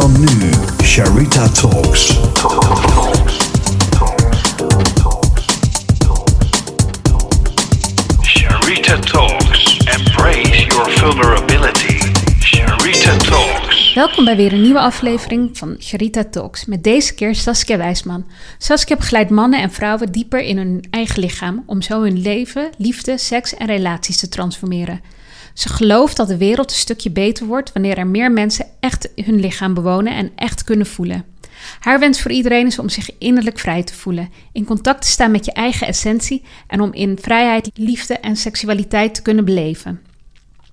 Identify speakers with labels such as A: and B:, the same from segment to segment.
A: dan nu, Sharita Talks.
B: Sharita Talks. Embrace your vulnerability. Sharita Talks.
C: Welkom bij weer een nieuwe aflevering van Sharita Talks. Met deze keer Saskia Wijsman. Saskia begeleidt mannen en vrouwen dieper in hun eigen lichaam om zo hun leven, liefde, seks en relaties te transformeren. Ze gelooft dat de wereld een stukje beter wordt wanneer er meer mensen echt hun lichaam bewonen en echt kunnen voelen. Haar wens voor iedereen is om zich innerlijk vrij te voelen, in contact te staan met je eigen essentie en om in vrijheid, liefde en seksualiteit te kunnen beleven.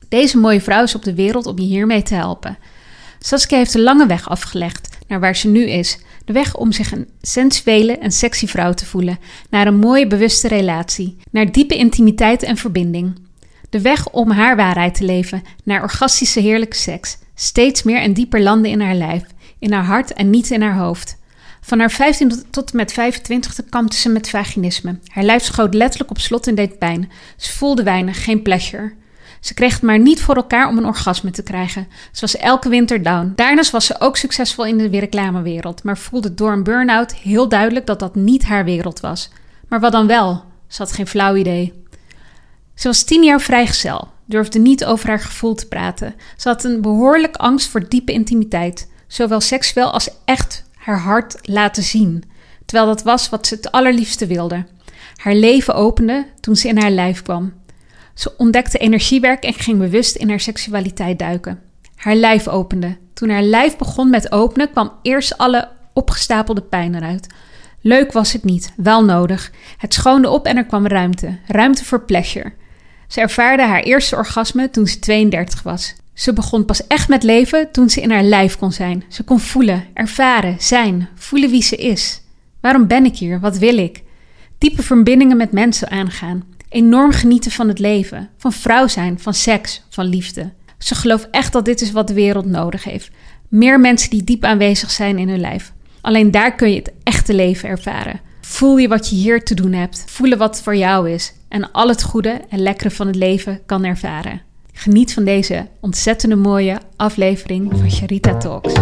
C: Deze mooie vrouw is op de wereld om je hiermee te helpen. Saskia heeft een lange weg afgelegd naar waar ze nu is. De weg om zich een sensuele en sexy vrouw te voelen, naar een mooie bewuste relatie, naar diepe intimiteit en verbinding. De weg om haar waarheid te leven, naar orgastische heerlijke seks, steeds meer en dieper landen in haar lijf, in haar hart en niet in haar hoofd. Van haar 15 tot en met 25 kampte ze met vaginisme. Haar lijf schoot letterlijk op slot en deed pijn. Ze voelde weinig, geen pleasure. Ze kreeg het maar niet voor elkaar om een orgasme te krijgen. Ze was elke winter down. Daarnaast was ze ook succesvol in de reclamewereld, maar voelde door een burn-out heel duidelijk dat dat niet haar wereld was. Maar wat dan wel? Ze had geen flauw idee. Ze was tien jaar vrijgezel, durfde niet over haar gevoel te praten. Ze had een behoorlijk angst voor diepe intimiteit, zowel seksueel als echt haar hart laten zien, terwijl dat was wat ze het allerliefste wilde. Haar leven opende toen ze in haar lijf kwam. Ze ontdekte energiewerk en ging bewust in haar seksualiteit duiken. Haar lijf opende. Toen haar lijf begon met openen, kwam eerst alle opgestapelde pijn eruit. Leuk was het niet, wel nodig. Het schoonde op en er kwam ruimte. Ruimte voor pleasure. Ze ervaarde haar eerste orgasme toen ze 32 was. Ze begon pas echt met leven toen ze in haar lijf kon zijn. Ze kon voelen, ervaren, zijn, voelen wie ze is. Waarom ben ik hier? Wat wil ik? Diepe verbindingen met mensen aangaan. Enorm genieten van het leven, van vrouw zijn, van seks, van liefde. Ze gelooft echt dat dit is wat de wereld nodig heeft. Meer mensen die diep aanwezig zijn in hun lijf. Alleen daar kun je het echte leven ervaren. Voel je wat je hier te doen hebt. Voelen wat voor jou is. En al het goede en lekkere van het leven kan ervaren. Geniet van deze ontzettende mooie aflevering van Sharita Talks.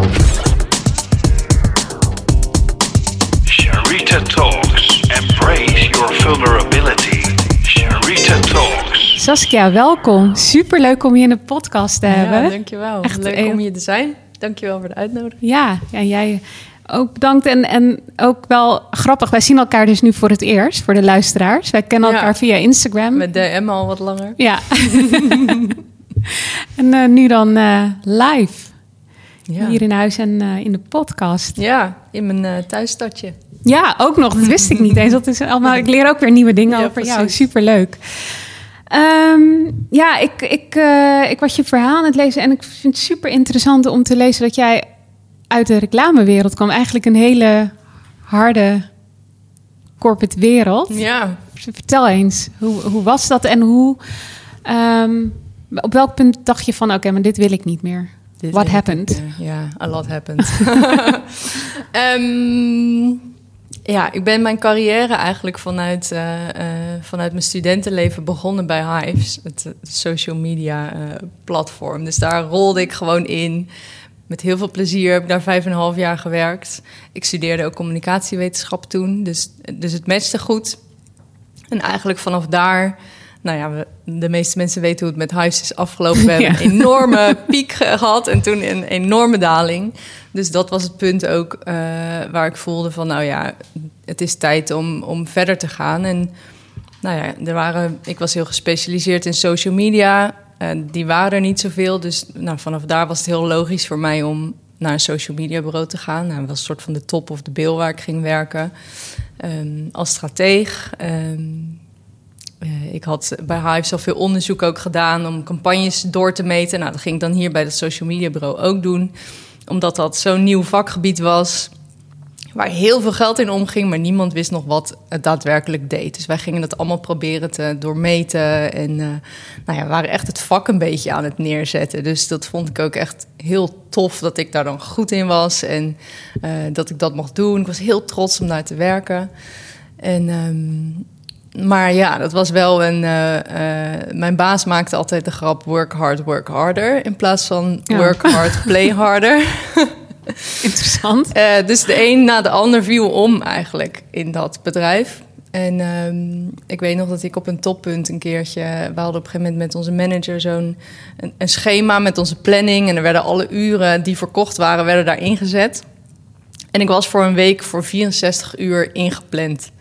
B: Sharita Talks. Embrace your vulnerability. Sharita Talks.
C: Saskia, welkom. Super leuk om je in de podcast te hebben.
D: Ja, dankjewel.
C: Echt
D: Leuk om hier te zijn. Dankjewel voor de uitnodiging.
C: Ja, ja, jij ook bedankt. En, en ook wel grappig, wij zien elkaar dus nu voor het eerst, voor de luisteraars. Wij kennen
D: Ja.
C: elkaar via Instagram.
D: Met DM al wat langer.
C: Ja. en eh, nu dan eh, live,
D: Ja,
C: hier in huis en eh, in de podcast.
D: ja in mijn thuisstadje.
C: Ja, ook nog. Dat wist ik niet eens. Dat is allemaal, ik leer ook weer nieuwe dingen
D: Ja,
C: over jou. Superleuk. Ehm, ja, ik, ik, ik was je verhaal aan het lezen en ik vind het super interessant om te lezen dat jij uit de reclamewereld kwam. Eigenlijk een hele harde corporate wereld.
D: Ja,
C: Vertel eens, hoe, hoe was dat en hoe... ehm, op welk punt dacht je van, oké, maar dit wil ik niet meer?
D: Dit
C: What happened?
D: Ja, a lot happened. Ehm, ja, ik ben mijn carrière eigenlijk vanuit, eh, eh, vanuit mijn studentenleven begonnen bij Hives, het social media eh, platform. Dus daar rolde ik gewoon in. Met heel veel plezier heb ik daar vijf en een half jaar gewerkt. Ik studeerde ook communicatiewetenschap toen, dus, dus het matchte goed. En eigenlijk vanaf daar, nou ja, we, de meeste mensen weten hoe het met Hives is afgelopen. We hebben een enorme piek ge- gehad en toen een enorme daling. Dus dat was het punt ook eh, waar ik voelde van, nou ja, het is tijd om, om verder te gaan. En nou ja, er waren, ik was heel gespecialiseerd in social media. En die waren er niet zoveel. Dus nou, vanaf daar was het heel logisch voor mij om naar een social media bureau te gaan. Nou, dat was een soort van de top of de bill waar ik ging werken. Ehm, als strateeg. Ehm, eh, ik had bij Hives al veel onderzoek ook gedaan om campagnes door te meten. Nou, dat ging ik dan hier bij het social media bureau ook doen. Omdat dat zo'n nieuw vakgebied was waar heel veel geld in omging, maar niemand wist nog wat het daadwerkelijk deed. Dus wij gingen dat allemaal proberen te doormeten. En eh, nou ja, we waren echt het vak een beetje aan het neerzetten. Dus dat vond ik ook echt heel tof dat ik daar dan goed in was en eh, dat ik dat mocht doen. Ik was heel trots om daar te werken. En, ehm, maar ja, dat was wel een. eh, mijn baas maakte altijd de grap: work hard, work harder. In plaats van
C: Ja.
D: work hard, play harder.
C: Interessant.
D: Eh, dus de een na de ander viel om eigenlijk in dat bedrijf. En ehm, ik weet nog dat ik op een toppunt een keertje... We hadden op een gegeven moment met onze manager zo'n een, een schema met onze planning. En er werden alle uren die verkocht waren, werden daar ingezet. En ik was voor een week voor 64 uur ingepland.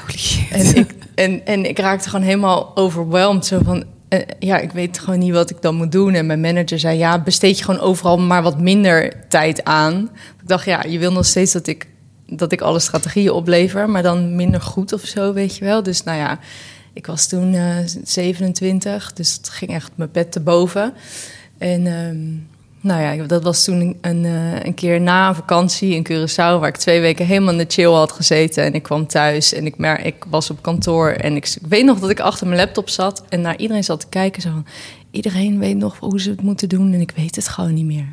C: Holy shit.
D: En ik, en, en ik raakte gewoon helemaal overweldigd. Zo van, eh, ja, ik weet gewoon niet wat ik dan moet doen. En mijn manager zei, ja, besteed je gewoon overal maar wat minder tijd aan. Ik dacht, ja, je wil nog steeds dat ik, dat ik alle strategieën oplever, maar dan minder goed of zo, weet je wel. Dus nou ja, ik was toen eh 27, dus het ging echt mijn pet te boven. En ehm, nou ja, dat was toen een, eh, een keer na een vakantie in Curaçao... waar ik twee weken helemaal in de chill had gezeten. En ik kwam thuis en ik, mer ik was op kantoor. En ik, ik weet nog dat ik achter mijn laptop zat... en naar iedereen zat te kijken. Zo van, iedereen weet nog hoe ze het moeten doen... en ik weet het gewoon niet meer.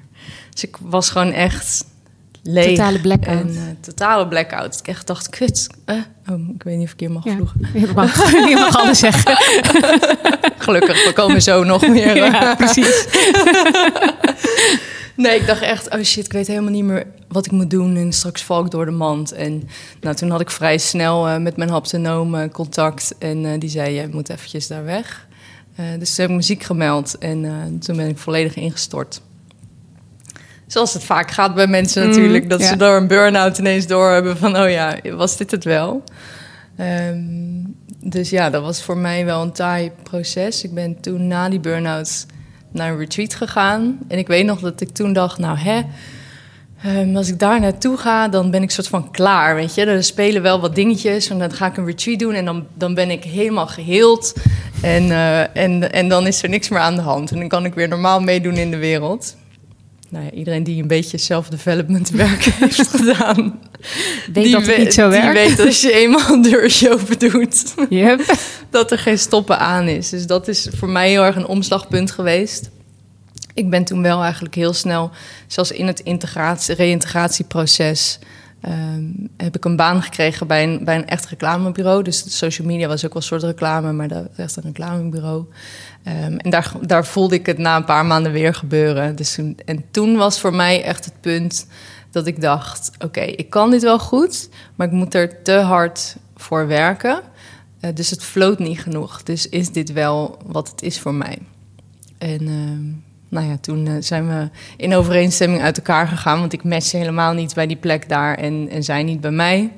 D: Dus ik was gewoon echt leeg.
C: Totale blackout.
D: En, eh, totale blackout. Ik echt dacht, kut. eh, oh, ik weet niet of ik hier mag
C: Ja.
D: vloegen.
C: Je mag, je mag alles zeggen.
D: Gelukkig, we komen zo nog meer.
C: Ja, precies.
D: Nee, ik dacht echt, oh shit, ik weet helemaal niet meer wat ik moet doen. En straks val ik door de mand. En nou, toen had ik vrij snel eh, met mijn haptonoom eh, contact. En eh, die zei, je moet eventjes daar weg. Eh, dus toen heb ik muziek gemeld. En eh, toen ben ik volledig ingestort. Zoals het vaak gaat bij mensen
C: Mm,
D: natuurlijk. Dat
C: ja.
D: ze door een burn-out ineens doorhebben van... oh ja, was dit het wel? Ehm, dus ja, dat was voor mij wel een taai proces. Ik ben toen na die burn-out naar een retreat gegaan. En ik weet nog dat ik toen dacht, nou hè... ehm, als ik daar naartoe ga, dan ben ik soort van klaar, weet je. Er spelen wel wat dingetjes en dan ga ik een retreat doen... en dan, dan ben ik helemaal geheeld. En, eh, en, en dan is er niks meer aan de hand. En dan kan ik weer normaal meedoen in de wereld. Nou ja, iedereen die een beetje self-development werk heeft gedaan...
C: Weet dat het niet zo
D: Die
C: werkt.
D: weet dat als je eenmaal een deurtje open doet
C: Yep.
D: dat er geen stoppen aan is. Dus dat is voor mij heel erg een omslagpunt geweest. Ik ben toen wel eigenlijk heel snel, zelfs in het integratie, reïntegratieproces, ehm, heb ik een baan gekregen bij een, bij een echt reclamebureau. Dus social media was ook wel een soort reclame, maar dat was echt een reclamebureau. Ehm, en daar, daar voelde ik het na een paar maanden weer gebeuren. Dus en toen was voor mij echt het punt dat ik dacht: oké, ik kan dit wel goed, maar ik moet er te hard voor werken. Eh, dus het floot niet genoeg. Dus is dit wel wat het is voor mij? En ehm, nou ja, toen eh, zijn we in overeenstemming uit elkaar gegaan. Want ik matchte helemaal niet bij die plek daar en, en zij niet bij mij.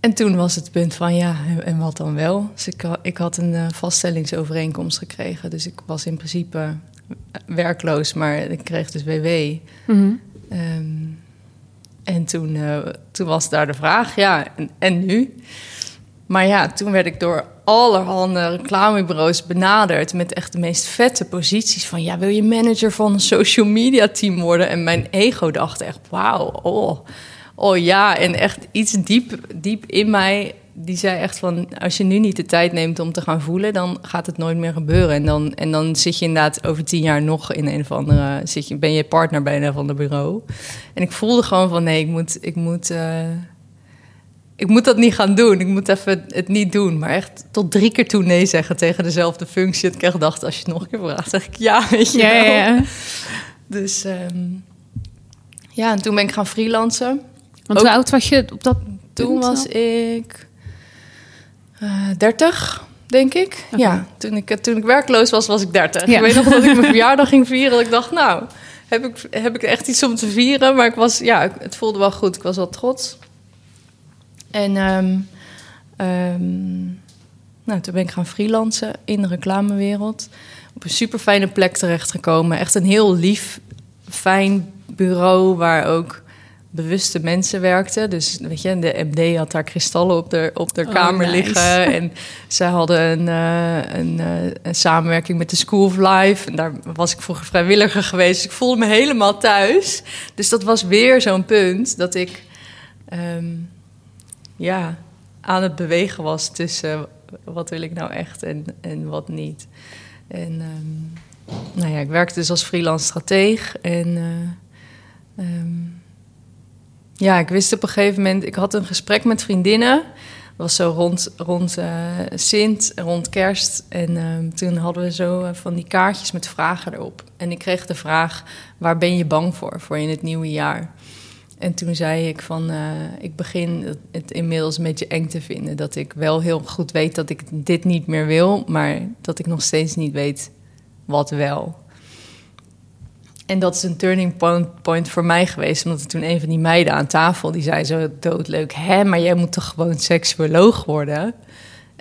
D: En toen was het punt van ja, en, wat dan wel? Dus ik, ik had een eh, vaststellingsovereenkomst gekregen. Dus ik was in principe eh, werkloos, maar ik kreeg dus WW.
C: Mhm.
D: Ehm, en toen, toen was daar de vraag, ja, en, en nu? Maar ja, toen werd ik door allerhande reclamebureaus benaderd... met echt de meest vette posities van... ja, wil je manager van een social media team worden? En mijn ego dacht echt, wauw, oh, oh ja. En echt iets diep, diep in mij, die zei echt van... als je nu niet de tijd neemt om te gaan voelen... dan gaat het nooit meer gebeuren. En dan, en dan zit je inderdaad over tien jaar nog in een of andere... Zit je, ben je partner bij een of ander bureau. En ik voelde gewoon van, nee, ik moet... Ik moet eh, ik moet dat niet gaan doen. Ik moet even het niet doen. Maar echt tot drie keer toe nee zeggen tegen dezelfde functie. Dat ik echt dacht, als je het nog een keer vraagt, zeg ik ja, weet je
C: Ja,
D: wel.
C: ja, ja.
D: Dus ehm, ja, en toen ben ik gaan freelancen.
C: Want
D: Ook-
C: hoe oud was je op dat
D: Toen was ik eh 30, denk ik. Ja, toen ik, toen ik werkloos was, was ik 30.
C: Ja.
D: Ik weet nog dat ik mijn verjaardag ging vieren. Dat ik dacht, nou, heb ik, heb ik echt iets om te vieren? Maar ik was, ja, het voelde wel goed. Ik was wel trots. En ehm, ehm, nou, toen ben ik gaan freelancen in de reclamewereld. Op een super fijne plek terechtgekomen. Echt een heel lief, fijn bureau waar ook bewuste mensen werkten. Dus weet je, de MD had daar kristallen op de, op de
C: Oh,
D: kamer
C: nice.
D: liggen. En zij hadden een, eh, een, eh, een samenwerking met de School of Life. En daar was ik vroeger vrijwilliger geweest. Dus ik voelde me helemaal thuis. Dus dat was weer zo'n punt dat ik ehm, ja, aan het bewegen was tussen wat wil ik nou echt en, en wat niet. En ehm, nou ja, ik werkte dus als freelance strateeg. En eh, ehm, ja, ik wist op een gegeven moment, ik had een gesprek met vriendinnen. was zo rond, rond eh, Sint, rond kerst. En ehm, toen hadden we zo eh, van die kaartjes met vragen erop. En ik kreeg de vraag, waar ben je bang voor, voor in het nieuwe jaar? En toen zei ik van, eh, ik begin het- inmiddels een beetje eng te vinden. Dat ik wel heel goed weet dat ik dit niet meer wil, maar dat ik nog steeds niet weet wat wel. En dat is een turning point, point voor mij geweest. Omdat toen een van die meiden aan tafel, die zei zo doodleuk... hè, maar jij moet toch gewoon seksuoloog worden?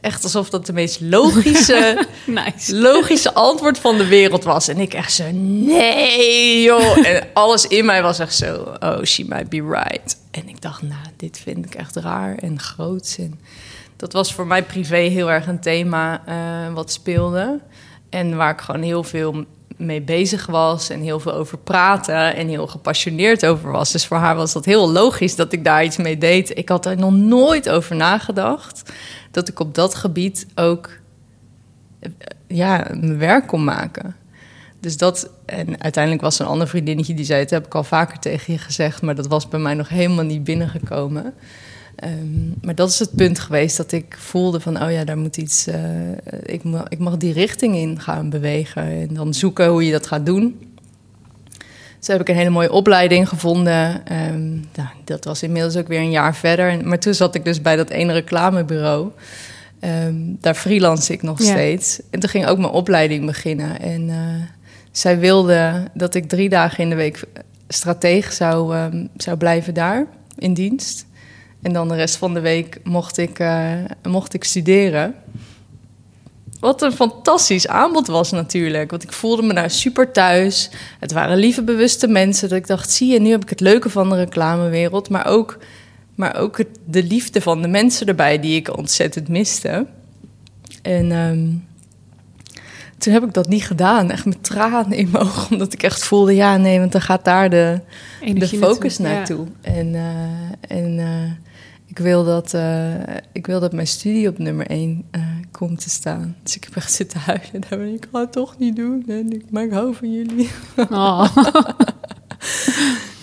D: Echt alsof dat de meest logische,
C: Nice.
D: logische antwoord van de wereld was. En ik echt zo, nee joh. En alles in mij was echt zo, oh, she might be right. En ik dacht, nou, dit vind ik echt raar en groots. En dat was voor mij privé heel erg een thema eh, wat speelde. En waar ik gewoon heel veel mee bezig was en heel veel over praten en heel gepassioneerd over was. Dus voor haar was dat heel logisch dat ik daar iets mee deed. Ik had er nog nooit over nagedacht dat ik op dat gebied ook eh, ja, mijn werk kon maken. Dus dat, en uiteindelijk was een ander vriendinnetje die zei: Het heb ik al vaker tegen je gezegd, maar dat was bij mij nog helemaal niet binnengekomen. Ehm, maar dat is het punt geweest dat ik voelde van, oh ja, daar moet iets, eh, ik, mag, ik mag die richting in gaan bewegen en dan zoeken hoe je dat gaat doen. Dus heb ik een hele mooie opleiding gevonden. Ehm, nou, dat was inmiddels ook weer een jaar verder. Maar toen zat ik dus bij dat ene reclamebureau. Ehm, daar freelance ik nog
C: Ja.
D: steeds. En toen ging ook mijn opleiding beginnen. En eh, zij wilde dat ik drie dagen in de week stratege zou, zou blijven daar in dienst. En dan de rest van de week mocht ik, eh, mocht ik studeren. Wat een fantastisch aanbod was natuurlijk. Want ik voelde me daar super thuis. Het waren lieve, bewuste mensen. Dat ik dacht, zie je, nu heb ik het leuke van de reclamewereld. Maar ook, maar ook het, de liefde van de mensen erbij die ik ontzettend miste. En ehm, toen heb ik dat niet gedaan. Echt met tranen in mijn ogen. Omdat ik echt voelde, ja nee, want dan gaat daar de, de focus
C: naartoe.
D: naartoe. En, eh, en eh, ik, wil dat, eh, ik wil dat mijn studie op nummer één eh, komt te staan. Dus ik heb echt zitten huilen. Daar ben ik, ik ga het toch niet doen. En ik, maar ik hou van jullie.
C: Oh.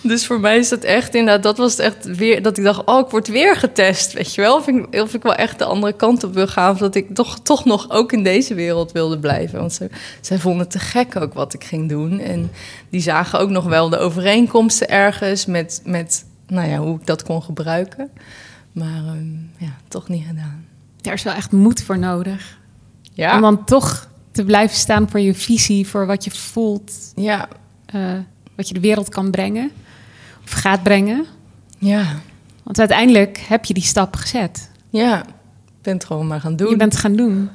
D: Dus voor mij is dat echt inderdaad, dat was het echt weer, dat ik dacht, oh, ik word weer getest, weet je wel. Of ik, of ik wel echt de andere kant op wil gaan, of dat ik toch, toch nog ook in deze wereld wilde blijven. Want ze, zij vonden het te gek ook wat ik ging doen. En die zagen ook nog wel de overeenkomsten ergens met, met nou ja, hoe ik dat kon gebruiken. Maar ehm, ja, toch niet gedaan.
C: Daar is wel echt moed voor nodig.
D: Ja,
C: Om dan toch te blijven staan voor je visie, voor wat je voelt,
D: ja,
C: eh, wat je de wereld kan brengen. Of gaat brengen.
D: ja,
C: Want uiteindelijk heb je die stap gezet.
D: ja. Ik ben het gewoon maar gaan doen.
C: Je bent het gaan doen.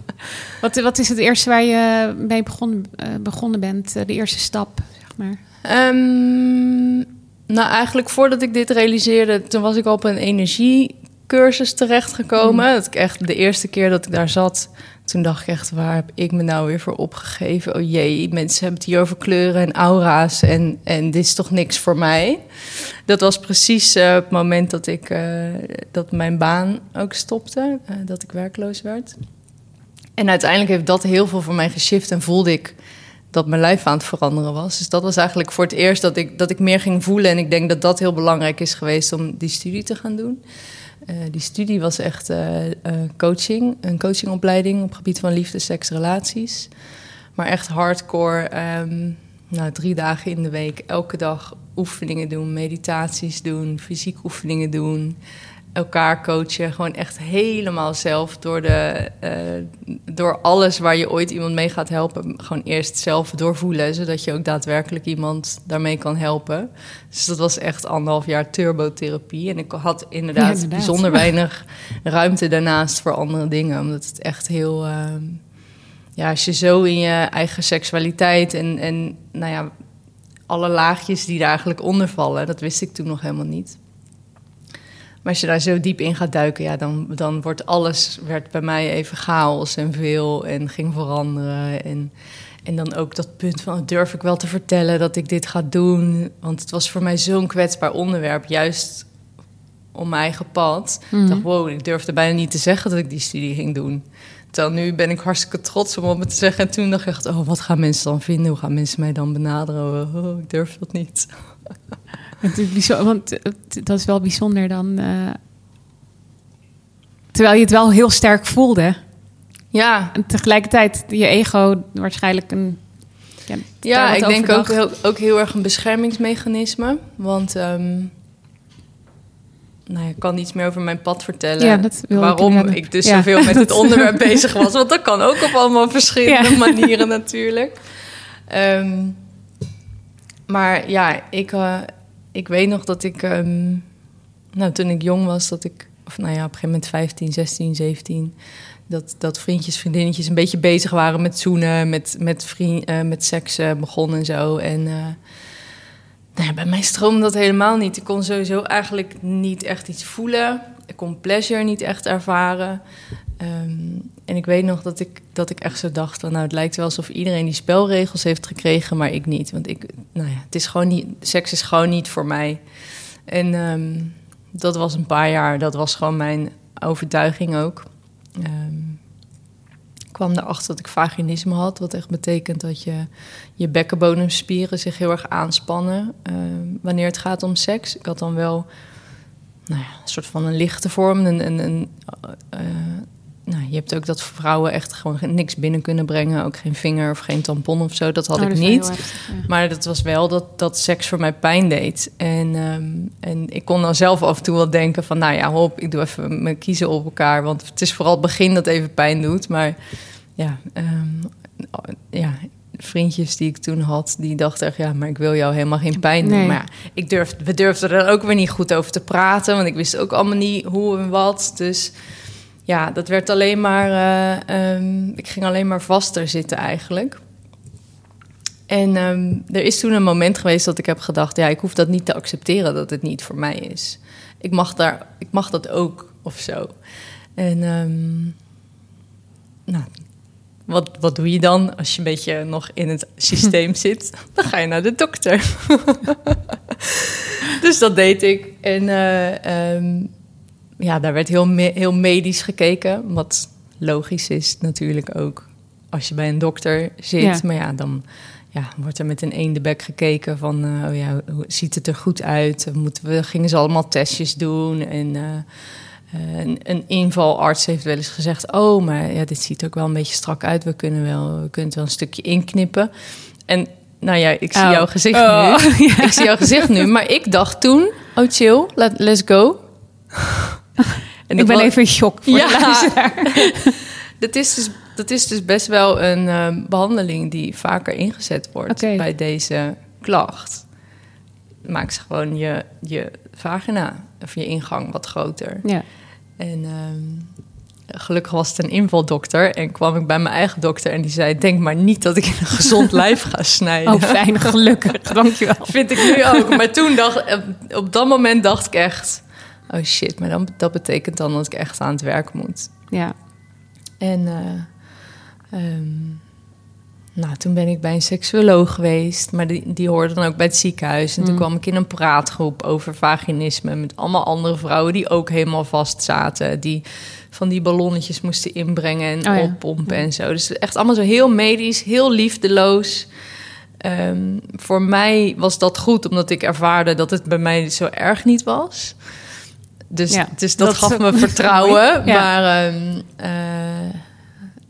C: Wat, wat is het eerste waar je mee begonnen, eh, begonnen bent? Eh, De eerste stap, zeg maar.
D: Ehm, nou, eigenlijk voordat ik dit realiseerde, toen was ik op een energiecursus terechtgekomen. Dat ik echt de eerste keer dat ik daar zat, toen dacht ik echt, waar heb ik me nou weer voor opgegeven? Oh jee, mensen hebben het hier over kleuren en aura's en, en dit is toch niks voor mij. Dat was precies eh, het moment dat ik eh, dat mijn baan ook stopte, eh, dat ik werkloos werd. En uiteindelijk heeft dat heel veel voor mij geshift en voelde ik dat mijn lijf aan het veranderen was. Dus dat was eigenlijk voor het eerst dat ik, dat ik meer ging voelen. En ik denk dat dat heel belangrijk is geweest om die studie te gaan doen. Eh, die studie was echt eh, eh, coaching, een coachingopleiding op het gebied van liefde, seks, relaties. Maar echt hardcore, ehm, nou, drie dagen in de week, elke dag oefeningen doen, meditaties doen, fysiek oefeningen doen elkaar coachen. Gewoon echt helemaal zelf door, de, eh, door alles waar je ooit iemand mee gaat helpen. Gewoon eerst zelf doorvoelen, zodat je ook daadwerkelijk iemand daarmee kan helpen. Dus dat was echt anderhalf jaar turbotherapie. En ik had inderdaad,
C: Ja, inderdaad.
D: bijzonder weinig ruimte daarnaast voor andere dingen. Omdat het echt heel... ehm, ja, als je zo in je eigen seksualiteit en, en nou ja, alle laagjes die daar eigenlijk onder vallen, dat wist ik toen nog helemaal niet. Maar als je daar zo diep in gaat duiken, ja, dan, dan wordt alles, werd bij mij even chaos en veel en ging veranderen. En, en dan ook dat punt van, durf ik wel te vertellen dat ik dit ga doen? Want het was voor mij zo'n kwetsbaar onderwerp, juist om mijn eigen pad. Ik dacht, wow, ik durfde bijna niet te zeggen dat ik die studie ging doen. Terwijl nu ben ik hartstikke trots om het te zeggen. En toen dacht ik echt, oh, wat gaan mensen dan vinden? Hoe gaan mensen mij dan benaderen? Oh, ik durf dat niet.
C: Het is bijzonder, want het- dat is wel bijzonder dan. eh, Terwijl je het wel heel sterk voelde.
D: Ja,
C: En tegelijkertijd je ego waarschijnlijk een... Ja,
D: ik denk ook heel, ook heel erg een beschermingsmechanisme. Want ehm, nou ik kan iets meer over mijn pad vertellen.
C: Ja, dat wil ik
D: waarom ik, dus
C: Ja.
D: zoveel met het onderwerp bezig was. Want dat kan ook op allemaal verschillende manieren natuurlijk. Ehm, maar ja, ik, eh, ik weet nog dat ik... ehm, nou, toen ik jong was, dat ik... Of nou ja, op een gegeven moment 15, 16, 17... Dat, dat vriendjes, vriendinnetjes een beetje bezig waren met zoenen, met, met, vriend, eh, met seks begonnen en zo. En eh, nou bij mij stroomde dat helemaal niet. Ik kon sowieso eigenlijk niet echt iets voelen. Ik kon pleasure niet echt ervaren. Ehm, en ik weet nog dat ik, dat ik echt zo dacht: van, nou, het lijkt wel alsof iedereen die spelregels heeft gekregen, maar ik niet. Want ik, nou ja, het is gewoon niet, seks is gewoon niet voor mij. En ehm, dat was een paar jaar, dat was gewoon mijn overtuiging ook. Ehm, ik kwam erachter dat ik vaginisme had, wat echt betekent dat je je bekkenbodemspieren zich heel erg aanspannen wanneer het gaat om seks. Ik had dan wel nou ja, een soort van een lichte vorm. Een, een, een, eh, nou, je hebt ook dat vrouwen echt gewoon niks binnen kunnen brengen. Ook geen vinger of geen tampon of zo. Dat had
C: Oh,
D: ik
C: dat
D: niet.
C: heel heftig, ja.
D: Maar dat was wel dat, dat seks voor mij pijn deed. En, ehm, en ik kon dan zelf af en toe wel denken van... nou ja, hop, ik doe even mijn kiezen op elkaar. Want het is vooral het begin dat even pijn doet. Maar ja, ehm, ja vriendjes die ik toen had... die dachten echt, ja, maar ik wil jou helemaal geen pijn doen.
C: Nee.
D: Maar ja, ik durf, we durfden er ook weer niet goed over te praten... want ik wist ook allemaal niet hoe en wat. Dus ja, dat werd alleen maar... eh, ehm, ik ging alleen maar vaster zitten eigenlijk... En ehm, er is toen een moment geweest dat ik heb gedacht: ja, ik hoef dat niet te accepteren dat het niet voor mij is. Ik mag, daar, ik mag dat ook of zo. En ehm, nou, wat, wat doe je dan als je een beetje nog in het systeem zit? Dan ga je naar de dokter. dus dat deed ik. En eh, ja, daar werd heel, me- heel medisch gekeken. Wat logisch is natuurlijk ook als je bij een dokter zit.
C: Ja.
D: Maar ja, dan ja, wordt er met een eendebek gekeken van... eh, oh ja, hoe ziet het er goed uit? Moeten we, gingen ze allemaal testjes doen en... eh, eh, een, een invalarts heeft wel eens gezegd: Oh, maar ja, dit ziet er ook wel een beetje strak uit. We kunnen, wel, we kunnen het wel een stukje inknippen. En nou ja, ik zie
C: Oh.
D: jouw gezicht
C: Oh,
D: nu. Ik zie jouw gezicht nu. Maar ik dacht toen: Oh, chill, let, let's go. En
C: Ik ben even in shock voor
D: Ja.
C: de luisteraar.
D: dat is, dus, dat is dus best wel een eh, behandeling die vaker ingezet wordt bij deze klacht. Maak ze gewoon je, je vagina of je ingang wat groter.
C: Ja.
D: En ehm, gelukkig was het een invaldokter. En kwam ik bij mijn eigen dokter en die zei... denk maar niet dat ik in een gezond lijf ga snijden.
C: Oh, fijn, gelukkig. Dankjewel.
D: Vind ik nu ook. Maar toen dacht op dat moment dacht ik echt... oh shit, maar dan, dat betekent dan dat ik echt aan het werk moet.
C: Ja.
D: En eh, ehm, nou, toen ben ik bij een seksuoloog geweest, maar die, die hoorde dan ook bij het ziekenhuis. En toen kwam ik in een praatgroep over vaginisme met allemaal andere vrouwen die ook helemaal vast zaten. Die van die ballonnetjes moesten inbrengen en
C: Oh ja.
D: oppompen en zo. Dus echt allemaal zo heel medisch, heel liefdeloos. Ehm, voor mij was dat goed, omdat ik ervaarde dat het bij mij zo erg niet was. Dus,
C: Ja,
D: dus dat,
C: dat
D: gaf me vertrouwen.
C: Ja.
D: Maar ehm, eh,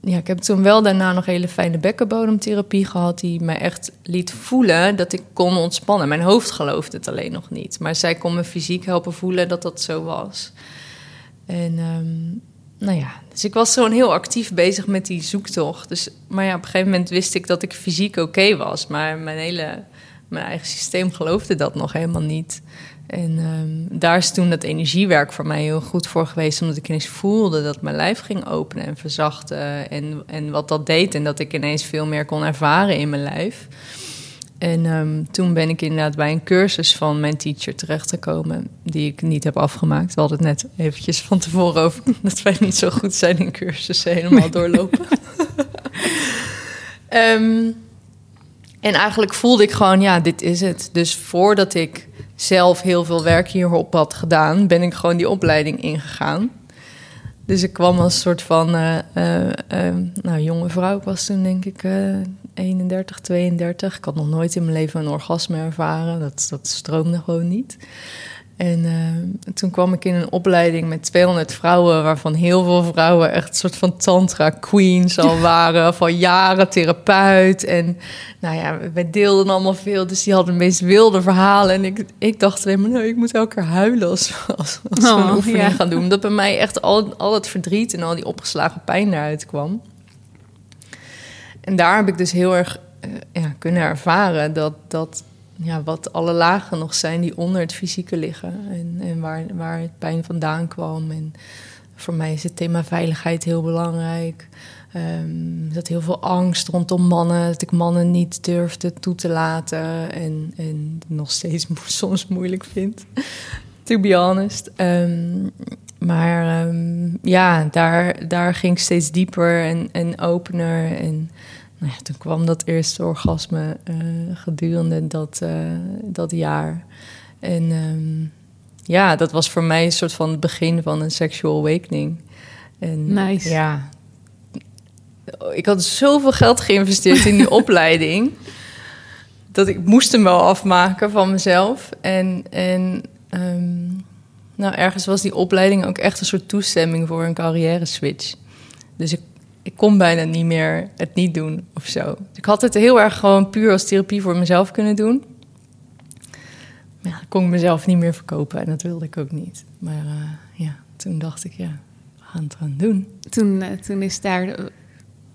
D: ja, ik heb toen wel daarna nog hele fijne bekkenbodemtherapie gehad... die mij echt liet voelen dat ik kon ontspannen. Mijn hoofd geloofde het alleen nog niet. Maar zij kon me fysiek helpen voelen dat dat zo was. En ehm, nou ja, dus ik was gewoon heel actief bezig met die zoektocht. Dus, maar ja, op een gegeven moment wist ik dat ik fysiek oké was. Maar mijn hele, mijn eigen systeem geloofde dat nog helemaal niet. En ehm, daar is toen dat energiewerk voor mij heel goed voor geweest. Omdat ik ineens voelde dat mijn lijf ging openen en verzachten. En, en wat dat deed. En dat ik ineens veel meer kon ervaren in mijn lijf. En ehm, toen ben ik inderdaad bij een cursus van mijn teacher terechtgekomen, die ik niet heb afgemaakt. We hadden het net eventjes van tevoren over dat wij niet zo goed zijn in cursussen helemaal doorlopen. Ehm, en eigenlijk voelde ik gewoon, ja, dit is het. Dus voordat ik zelf heel veel werk hierop had gedaan, ben ik gewoon die opleiding ingegaan. Dus ik kwam als soort van eh, nou, jonge vrouw. Ik was toen denk ik eh 31, 32. Ik had nog nooit in mijn leven een orgasme ervaren. Dat, dat stroomde gewoon niet. En eh, toen kwam ik in een opleiding met 200 vrouwen, waarvan heel veel vrouwen echt een soort van tantra queens al waren, van jaren therapeut. En nou ja, wij deelden allemaal veel, dus die hadden de meest wilde verhalen. En ik, ik dacht alleen maar, nee, ik moet elke keer huilen als, als, als we
C: Oh,
D: een oefening
C: ja.
D: gaan doen. Omdat bij mij echt al, al het verdriet en al die opgeslagen pijn eruit kwam. En daar heb ik dus heel erg eh, ja, kunnen ervaren dat, dat ja, wat alle lagen nog zijn die onder het fysieke liggen. En, en waar, waar het pijn vandaan kwam. En voor mij is het thema veiligheid heel belangrijk. Ehm, dat heel veel angst rondom mannen, dat ik mannen niet durfde toe te laten. En, en nog steeds soms moeilijk vind, to be honest. Ehm, maar ehm, ja, daar, daar ging ik steeds dieper en, en opener. En nou ja, toen kwam dat eerste orgasme eh, gedurende dat, eh, dat jaar. En ehm, ja, dat was voor mij een soort van het begin van een sexual awakening. En
C: Nice.
D: ja, ik had zoveel geld geïnvesteerd in die opleiding. Dat ik moest hem wel afmaken van mezelf. En, en ehm, nou, ergens was die opleiding ook echt een soort toestemming voor een carrière switch. Dus ik, ik kon bijna niet meer het niet doen of zo. Dus ik had het heel erg gewoon puur als therapie voor mezelf kunnen doen. Maar ja, ik kon ik mezelf niet meer verkopen en dat wilde ik ook niet. Maar eh, ja, toen dacht ik, ja, we gaan het gaan doen.
C: Toen, eh, toen is daar, eh,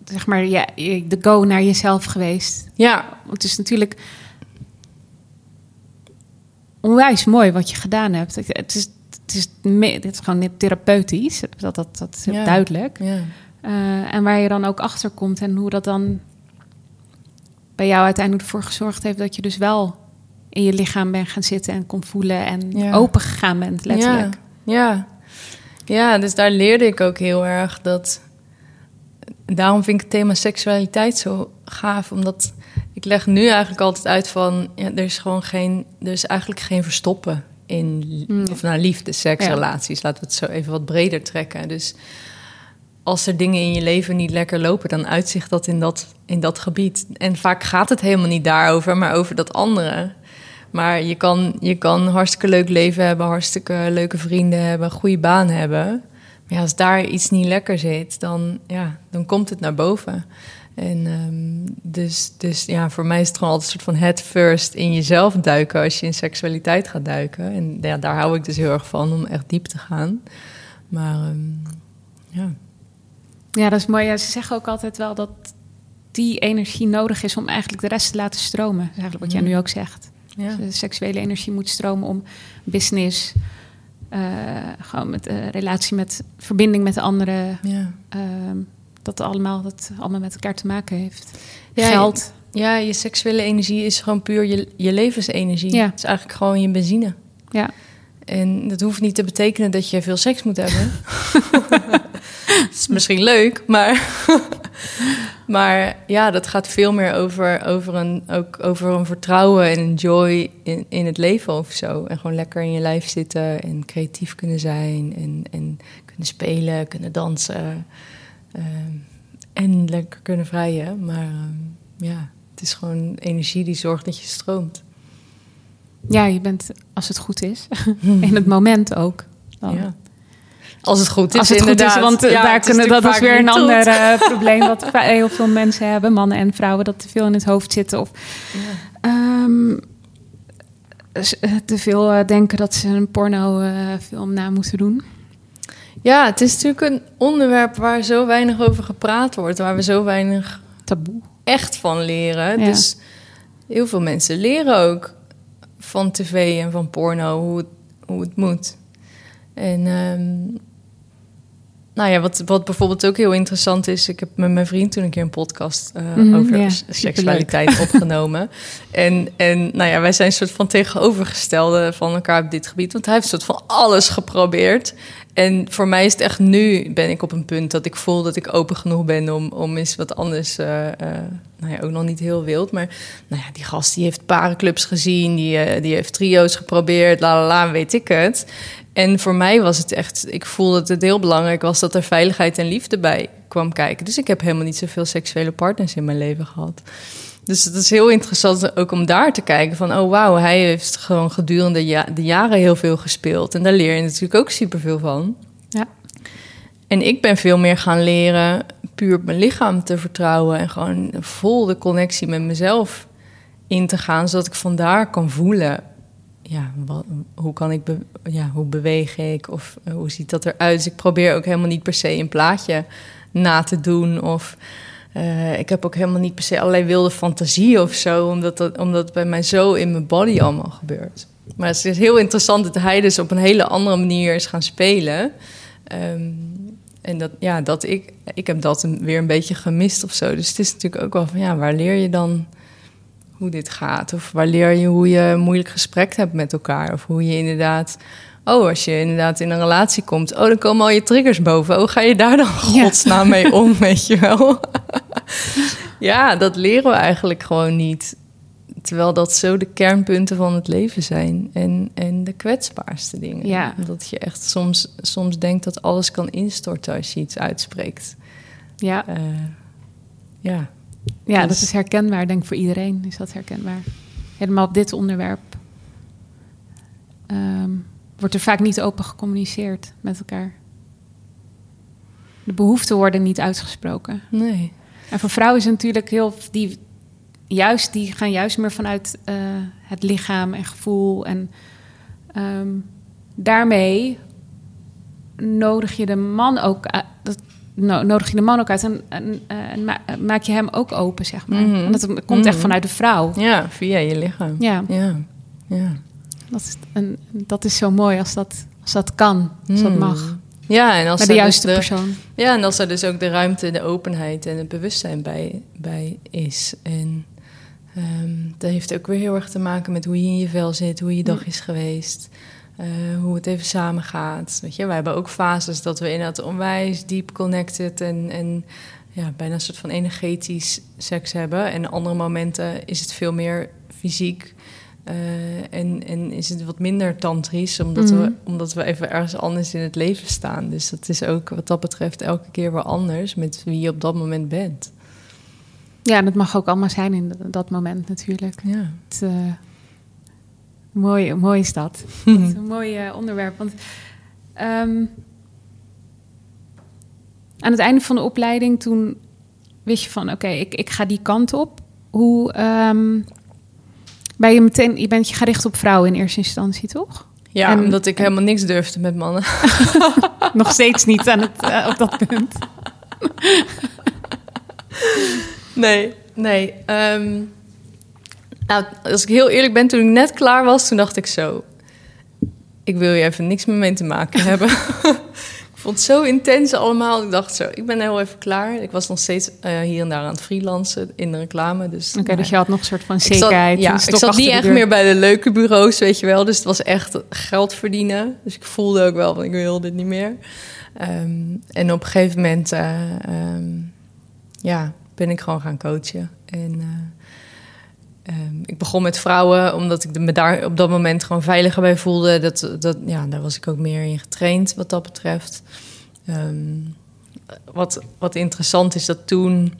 C: zeg maar, ja, de go naar jezelf geweest.
D: Ja,
C: Want het is natuurlijk onwijs mooi wat je gedaan hebt. Het het is, het is, dit is gewoon therapeutisch, dat, dat, dat is heel
D: Ja.
C: duidelijk.
D: ja.
C: Eh, en waar je dan ook achter komt en hoe dat dan bij jou uiteindelijk ervoor gezorgd heeft dat je dus wel in je lichaam bent gaan zitten en kon voelen en
D: Ja.
C: open gegaan bent, letterlijk.
D: Ja, ja. ja, dus daar leerde ik ook heel erg dat. Daarom vind ik het thema seksualiteit zo gaaf, omdat ik leg nu eigenlijk altijd uit van ja, er is gewoon geen, er is eigenlijk geen verstoppen in
C: Mm.
D: of nou liefde, seks,
C: Ja.
D: Laten we het zo even wat breder trekken. Dus als er dingen in je leven niet lekker lopen, dan uitzicht dat in dat, in dat gebied. En vaak gaat het helemaal niet daarover, maar over dat andere. Maar je kan, je kan hartstikke leuk leven hebben, hartstikke leuke vrienden hebben, goede baan hebben. Maar ja, als daar iets niet lekker zit, dan, ja, dan komt het naar boven. En ehm, dus, dus ja, voor mij is het gewoon altijd een soort van head first in jezelf duiken als je in seksualiteit gaat duiken. En ja, daar hou ik dus heel erg van om echt diep te gaan. Maar ehm, ja.
C: Ja, dat is mooi. Ja, ze zeggen ook altijd wel dat die energie nodig is om eigenlijk de rest te laten stromen. Dat is eigenlijk wat jij
D: Mhm.
C: nu ook zegt.
D: ja.
C: De seksuele energie moet stromen om business, eh, gewoon met eh, relatie met verbinding met de anderen,
D: ja.
C: ehm, dat allemaal, dat allemaal met elkaar te maken heeft.
D: Ja,
C: Geld.
D: Ja, je seksuele energie is gewoon puur je, je levensenergie.
C: Ja.
D: Het is eigenlijk gewoon je benzine.
C: Ja.
D: En dat hoeft niet te betekenen dat je veel seks moet hebben. Is misschien leuk, maar, maar ja, dat gaat veel meer over, over, een, ook over een vertrouwen en een joy in, in het leven of zo. En gewoon lekker in je lijf zitten en creatief kunnen zijn en, en kunnen spelen, kunnen dansen. ehm, en lekker kunnen vrijen. Maar ehm, ja, het is gewoon energie die zorgt dat je stroomt.
C: ja, je bent, als het goed is, in het moment ook. Dan.
D: Ja. Als het goed is,
C: Als het goed
D: inderdaad.
C: is, want eh,
D: Ja,
C: daar kunnen, dat is weer een ander eh, probleem wat va- heel veel mensen hebben, mannen en vrouwen, dat te veel in het hoofd zitten of ehm, eh, te veel denken dat ze een pornofilm na moeten doen.
D: Ja, het is natuurlijk een onderwerp waar zo weinig over gepraat wordt, waar we zo weinig
C: Taboe.
D: echt van leren.
C: Ja.
D: Dus heel veel mensen leren ook van tv en van porno hoe het, hoe het moet. En ehm, nou ja, wat, wat bijvoorbeeld ook heel interessant is, ik heb met mijn vriend toen een keer een podcast eh,
C: Mhm,
D: over
C: superleuk.
D: seksualiteit opgenomen. En, en nou ja, wij zijn een soort van tegenovergestelde van elkaar op dit gebied, want hij heeft een soort van alles geprobeerd. En voor mij is het echt nu ben ik op een punt dat ik voel dat ik open genoeg ben om, om eens wat anders. eh, eh, nou ja, ook nog niet heel wild. Maar nou ja, die gast die heeft parenclubs gezien, die, die heeft trio's geprobeerd, la la la, weet ik het. En voor mij was het echt, ik voelde dat het heel belangrijk was dat er veiligheid en liefde bij kwam kijken. Dus ik heb helemaal niet zoveel seksuele partners in mijn leven gehad. dus het is heel interessant ook om daar te kijken van... oh wauw, hij heeft gewoon gedurende ja, de jaren heel veel gespeeld. En daar leer je natuurlijk ook superveel van.
C: Ja.
D: En ik ben veel meer gaan leren puur op mijn lichaam te vertrouwen... en gewoon vol de connectie met mezelf in te gaan... zodat ik vandaar kan voelen... ja, hoe kan ik... Ja, hoe beweeg ik of eh, hoe ziet dat eruit? Dus ik probeer ook helemaal niet per se een plaatje na te doen... of uh, ik heb ook helemaal niet per se allerlei wilde fantasie of zo, omdat, dat, omdat het bij mij zo in mijn body allemaal gebeurt. Maar het is heel interessant dat hij dus op een hele andere manier is gaan spelen. Um, en dat, ja, dat ik, ik heb dat weer een beetje gemist of zo. Dus het is natuurlijk ook wel van, ja, waar leer je dan hoe dit gaat? Of waar leer je hoe je een moeilijk gesprek hebt met elkaar? Of hoe je inderdaad Oh, als je inderdaad in een relatie komt, oh, dan komen al je triggers boven. Hoe ga je daar dan godsnaam mee om, weet je wel? ja, dat leren we eigenlijk gewoon niet. Terwijl dat zo de kernpunten van het leven zijn. En, en de kwetsbaarste dingen.
C: Ja.
D: Dat je echt soms, soms denkt dat alles kan instorten als je iets uitspreekt.
C: Ja.
D: Uh, ja.
C: Ja, dus... dat is herkenbaar, denk ik, voor iedereen is dat herkenbaar. Helemaal op dit onderwerp. Um, wordt er vaak niet open gecommuniceerd met elkaar. De behoeften worden niet uitgesproken.
D: Nee.
C: En voor vrouwen is het natuurlijk heel. Die, juist, die gaan juist meer vanuit uh, het lichaam en gevoel. En um, daarmee nodig je de man ook. Uh, dat, nodig je de man ook uit en, en, en ma maak je hem ook open, zeg maar. Mm -hmm. En dat komt mm -hmm. echt vanuit de vrouw.
D: Ja, via je lichaam.
C: Ja.
D: ja. ja.
C: Dat is, en dat is zo mooi als dat, als dat kan, als dat mag.
D: Ja, en als
C: Bij de juiste dus de, persoon.
D: Ja, en als er dus ook de ruimte, de openheid en het bewustzijn bij, bij is. En um, dat heeft ook weer heel erg te maken met hoe je in je vel zit, hoe je dag is geweest. Uh, hoe het even samen gaat. Weet je, wij hebben ook fases dat we inderdaad onwijs diep connected en, en ja, bijna een soort van energetisch seks hebben. En andere momenten is het veel meer fysiek. Uh, en, en is het wat minder tantrisch, omdat, mm. we, omdat we even ergens anders in het leven staan. Dus dat is ook wat dat betreft elke keer weer anders met wie je op dat moment bent.
C: Ja, en het mag ook allemaal zijn in dat moment natuurlijk.
D: Ja.
C: Het, uh, mooi, mooi is dat. dat is een mooi uh, onderwerp. Want um, aan het einde van de opleiding, toen wist je van oké, okay, ik, ik ga die kant op. Hoe, um, ben je meteen, je bent je gericht op vrouwen in eerste instantie, toch?
D: Ja, en, omdat ik en... helemaal niks durfde met mannen.
C: Nog steeds niet aan het, uh, op dat punt.
D: nee, nee. Um, nou, als ik heel eerlijk ben, toen ik net klaar was, toen dacht ik zo... Ik wil je even niks meer mee te maken hebben. Ik vond het zo intens allemaal. Ik dacht zo, ik ben heel even klaar. Ik was nog steeds uh, hier en daar aan het freelancen in de reclame. Dus,
C: Oké, okay, dus je had nog een soort van zekerheid.
D: Ik zat, ja, ik zat niet echt meer bij de leuke bureaus, weet je wel. Dus het was echt geld verdienen. Dus ik voelde ook wel van, ik wil dit niet meer. Um, en op een gegeven moment, uh, um, ja, ben ik gewoon gaan coachen. En... Uh, Um, ik begon met vrouwen omdat ik me daar op dat moment gewoon veiliger bij voelde. Dat, dat, ja, daar was ik ook meer in getraind wat dat betreft. Um, wat, wat interessant is dat toen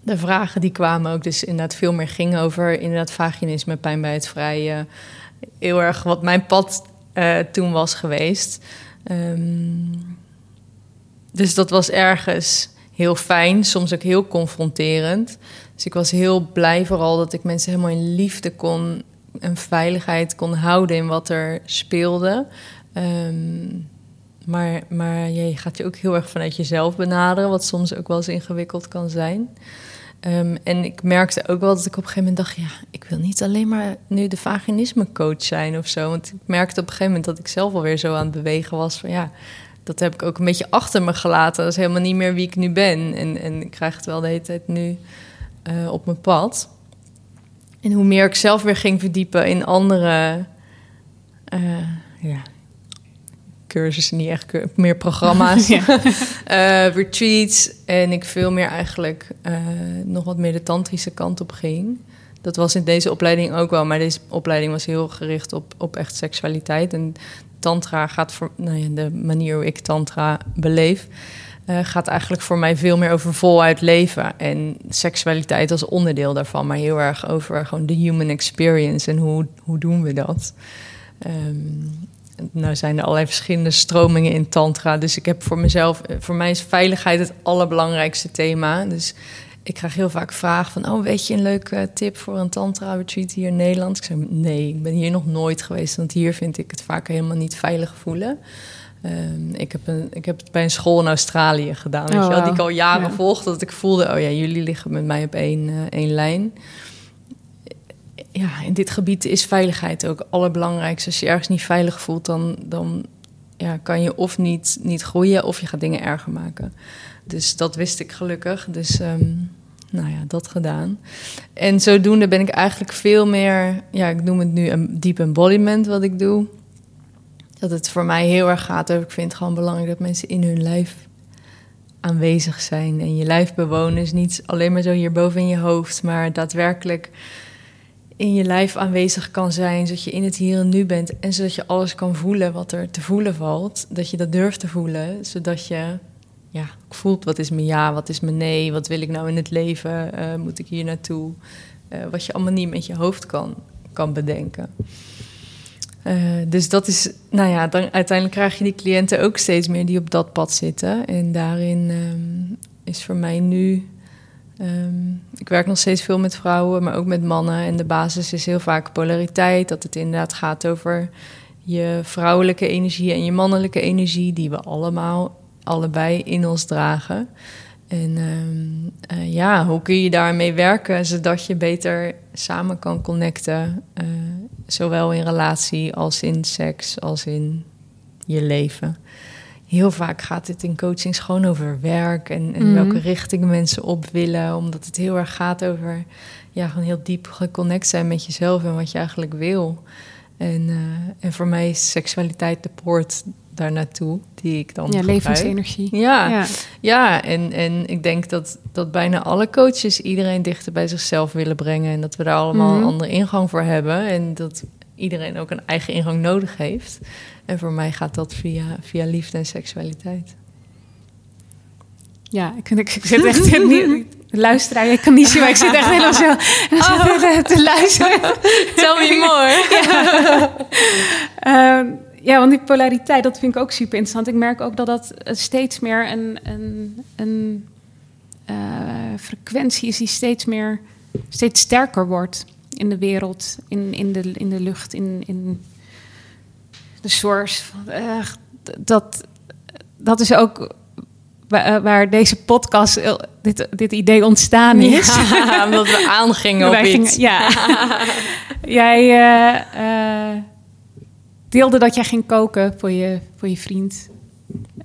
D: de vragen die kwamen ook dus inderdaad veel meer gingen over inderdaad vaginisme, pijn bij het vrije. Heel erg wat mijn pad uh, toen was geweest. Um, dus dat was ergens heel fijn, soms ook heel confronterend. Dus ik was heel blij vooral dat ik mensen helemaal in liefde kon en veiligheid kon houden in wat er speelde. Um, maar, maar je gaat je ook heel erg vanuit jezelf benaderen, wat soms ook wel eens ingewikkeld kan zijn. Um, en ik merkte ook wel dat ik op een gegeven moment dacht: ja, ik wil niet alleen maar nu de vaginisme coach zijn of zo. Want ik merkte op een gegeven moment dat ik zelf alweer zo aan het bewegen was van ja, dat heb ik ook een beetje achter me gelaten. Dat is helemaal niet meer wie ik nu ben. En, en ik krijg het wel de hele tijd nu uh, op mijn pad. En hoe meer ik zelf weer ging verdiepen in andere uh, ja, cursussen, niet echt meer programma's, ja. uh, retreats. En ik veel meer eigenlijk nog wat meer de tantrische kant op ging. Dat was in deze opleiding ook wel, maar deze opleiding was heel gericht op, op echt seksualiteit. En tantra gaat voor nou ja, de manier hoe ik tantra beleef. Eh, gaat eigenlijk voor mij veel meer over voluit leven. En seksualiteit als onderdeel daarvan, maar heel erg over gewoon de human experience en hoe, hoe doen we dat. Ehm, nou zijn er allerlei verschillende stromingen in tantra. Dus ik heb voor mezelf, voor mij is veiligheid het allerbelangrijkste thema. Dus ik krijg heel vaak vragen van, oh, weet je een leuke tip voor een tantra retreat hier in Nederland? Ik zeg, nee, ik ben hier nog nooit geweest, want hier vind ik het vaak helemaal niet veilig voelen. Ehm, ik, heb een, ik heb het bij een school in Australië gedaan, weet
C: Oh,
D: je wel, die ik al jaren
C: Ja.
D: volgde, dat ik voelde, oh ja, jullie liggen met mij op één, eh, één lijn. Ja, in dit gebied is veiligheid ook het allerbelangrijkste. Als je ergens niet veilig voelt, dan, dan ja, kan je of niet, niet groeien of je gaat dingen erger maken. Dus dat wist ik gelukkig. Dus ehm, nou ja, dat gedaan. En zodoende ben ik eigenlijk veel meer, ja, ik noem het nu een deep embodiment wat ik doe. Dat het voor mij heel erg gaat ik vind het gewoon belangrijk dat mensen in hun lijf aanwezig zijn. En je lijf bewonen is niet alleen maar zo hierboven in je hoofd, maar daadwerkelijk in je lijf aanwezig kan zijn, zodat je in het hier en nu bent en zodat je alles kan voelen wat er te voelen valt, dat je dat durft te voelen, zodat je ja, voelt wat is mijn ja, wat is mijn nee, wat wil ik nou in het leven, Eh, moet ik hier naartoe, Eh, wat je allemaal niet met je hoofd kan, kan bedenken. Eh, dus dat is, nou ja, dan uiteindelijk krijg je die cliënten ook steeds meer die op dat pad zitten. En daarin ehm, is voor mij nu Ehm, ik werk nog steeds veel met vrouwen, maar ook met mannen. En de basis is heel vaak polariteit. Dat het inderdaad gaat over je vrouwelijke energie en je mannelijke energie, die we allemaal, allebei in ons dragen. En ehm, eh, ja, hoe kun je daarmee werken zodat je beter samen kan connecten? eh, zowel in relatie als in seks, als in je leven heel vaak gaat het in coachings gewoon over werk en, en
C: Mhm.
D: welke richting mensen op willen. Omdat het heel erg gaat over ja, gewoon heel diep geconnect zijn met jezelf en wat je eigenlijk wil. En, eh, en voor mij is seksualiteit de poort daar naartoe, die ik dan
C: Ja,
D: gebruik.
C: levensenergie.
D: Ja,
C: Ja.
D: ja, en, en ik denk dat, dat bijna alle coaches iedereen dichter bij zichzelf willen brengen. En dat we daar allemaal
C: Mhm.
D: een andere ingang voor hebben. En dat iedereen ook een eigen ingang nodig heeft. En voor mij gaat dat via, via liefde en seksualiteit.
C: Ja, ik, ik, ik zit echt niet, luisteraar, ik kan niet zien, maar ik zit echt helemaal zo te, te luisteren.
D: Tell me more.
C: Ehm, ja, want die polariteit, dat vind ik ook super interessant. Ik merk ook dat dat eh, steeds meer een, een, een eh, frequentie is die steeds meer, steeds sterker wordt in de wereld, in, in, de, in de lucht, in, in de source. Eh, dat, dat is ook waar, deze podcast, dit, dit idee ontstaan is.
D: Ja, omdat we aangingen op
C: Wij gingen-
D: iets.
C: ja. jij deelde dat jij ging koken voor je, voor je vriend.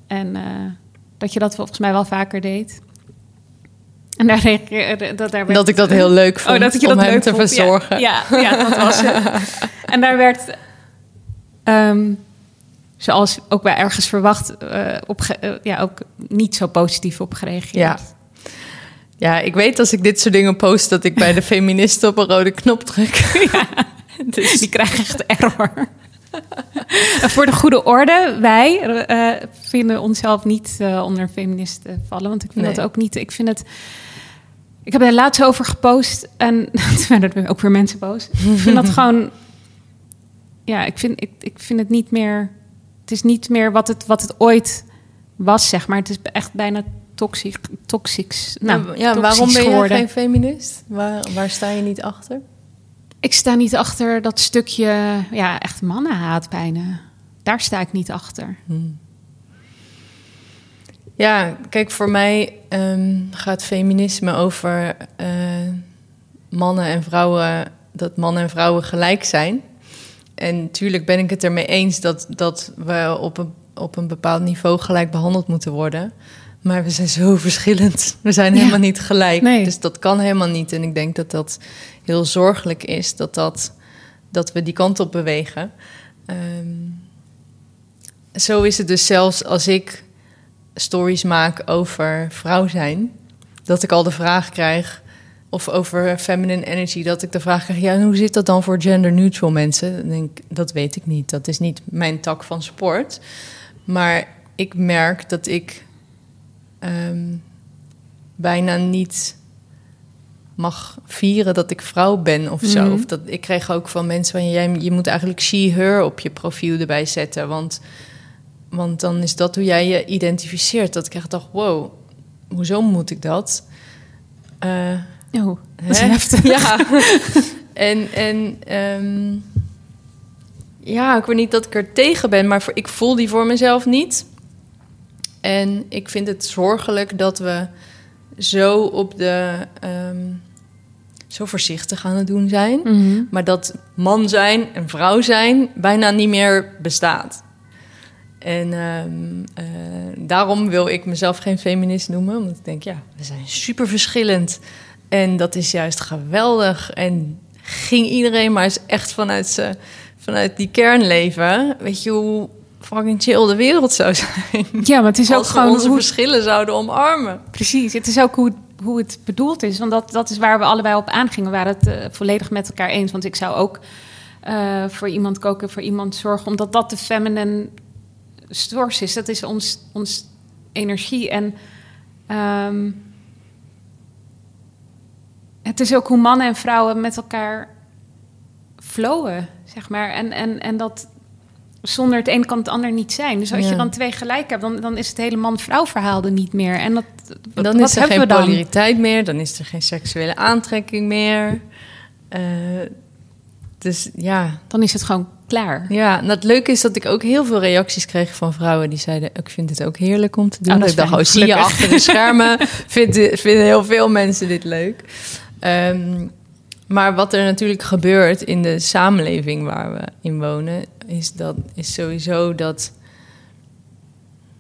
C: En eh, dat je dat volgens mij wel vaker deed. En daar reageerde... Dat, daar werd-
D: Dat ik dat heel leuk vond
C: Oh, dat ik je
D: om
C: dat
D: hem
C: leuk
D: te
C: vond. Ja,
D: verzorgen.
C: Ja, ja, dat was het. En daar werd... ehm, zoals ook bij ergens verwacht... eh, op eh, ja, ook niet zo positief op gereageerd.
D: Ja. Ja, ik weet als ik dit soort dingen post... dat ik bij de feministen op een rode knop druk.
C: Dus die krijgen echt error. Voor de goede orde, wij eh, vinden onszelf niet eh, onder feministen vallen. Want ik vind
D: Nee.
C: dat ook niet. Ik vind het. Ik heb er laatst over gepost en toen werden er ook weer mensen boos. Ik vind dat gewoon. Ja, ik vind, ik, ik vind het niet meer. Het is niet meer wat het, wat het ooit was, zeg maar. Het is echt bijna toxisch. toxisch nou,
D: ja,
C: toxisch
D: waarom ben je geen feminist? Waar, waar sta je niet achter?
C: Ik sta niet achter dat stukje, ja, echt mannenhaat bijna. Daar sta ik niet achter.
D: Ja, kijk, voor mij ehm, gaat feminisme over eh, mannen en vrouwen, dat mannen en vrouwen gelijk zijn. En natuurlijk ben ik het ermee eens dat, dat we op een, op een bepaald niveau gelijk behandeld moeten worden. Maar we zijn zo verschillend. We zijn
C: Ja.
D: helemaal niet gelijk.
C: Nee.
D: Dus dat kan helemaal niet. En ik denk dat dat heel zorgelijk is dat, dat, dat we die kant op bewegen. Ehm, zo is het dus zelfs als ik stories maak over vrouw zijn, dat ik al de vraag krijg, of over feminine energy, dat ik de vraag krijg, ja, hoe zit dat dan voor gender neutral mensen? Dan denk ik, dat weet ik niet. Dat is niet mijn tak van sport. Maar ik merk dat ik ehm, bijna niet mag vieren dat ik vrouw ben of zo.
C: Mhm.
D: Of dat, ik kreeg ook van mensen van... Jij, je moet eigenlijk she-her op je profiel erbij zetten. Want, want dan is dat hoe jij je identificeert. Dat ik echt dacht, wow, hoezo moet ik dat?
C: Oh, dat is heftig.
D: Ja. en en ehm, ja, ik weet niet dat ik er tegen ben, maar voor, ik voel die voor mezelf niet. En ik vind het zorgelijk dat we zo op de. ehm, zo voorzichtig aan het doen zijn.
C: Mhm.
D: Maar dat man zijn en vrouw zijn bijna niet meer bestaat. En ehm, eh, daarom wil ik mezelf geen feminist noemen. Omdat ik denk, ja, we zijn super verschillend. En dat is juist geweldig. En ging iedereen maar eens echt vanuit, vanuit die kern leven. Weet je hoe fucking chill de wereld zou zijn?
C: Ja, maar het is ook gewoon
D: onze
C: hoe,
D: verschillen zouden omarmen.
C: Precies, het is ook hoe, hoe het bedoeld is. Want dat, dat is waar we allebei op aangingen. We waren het eh, volledig met elkaar eens. Want ik zou ook eh, voor iemand koken, voor iemand zorgen. Omdat dat de feminine source is. Dat is ons, ons energie. En ehm, het is ook hoe mannen en vrouwen met elkaar flowen, zeg maar. En, en, en dat zonder het een kan het ander niet zijn. Dus als
D: Ja.
C: je dan twee gelijk hebt, dan, dan is het hele man-vrouw verhaal er niet meer. En dat,
D: En dan
C: wat
D: is er geen polariteit meer, dan is er geen seksuele aantrekking meer. Eh, dus ja,
C: Dan is het gewoon klaar.
D: ja, en het leuke is dat ik ook heel veel reacties kreeg van vrouwen die zeiden: Ik vind het ook heerlijk om te doen.
C: Oh, dat
D: ik dacht, oh, zie je achter de schermen, vinden, vinden heel veel mensen dit leuk. Ehm, maar wat er natuurlijk gebeurt in de samenleving waar we in wonen, is, dat, is sowieso dat.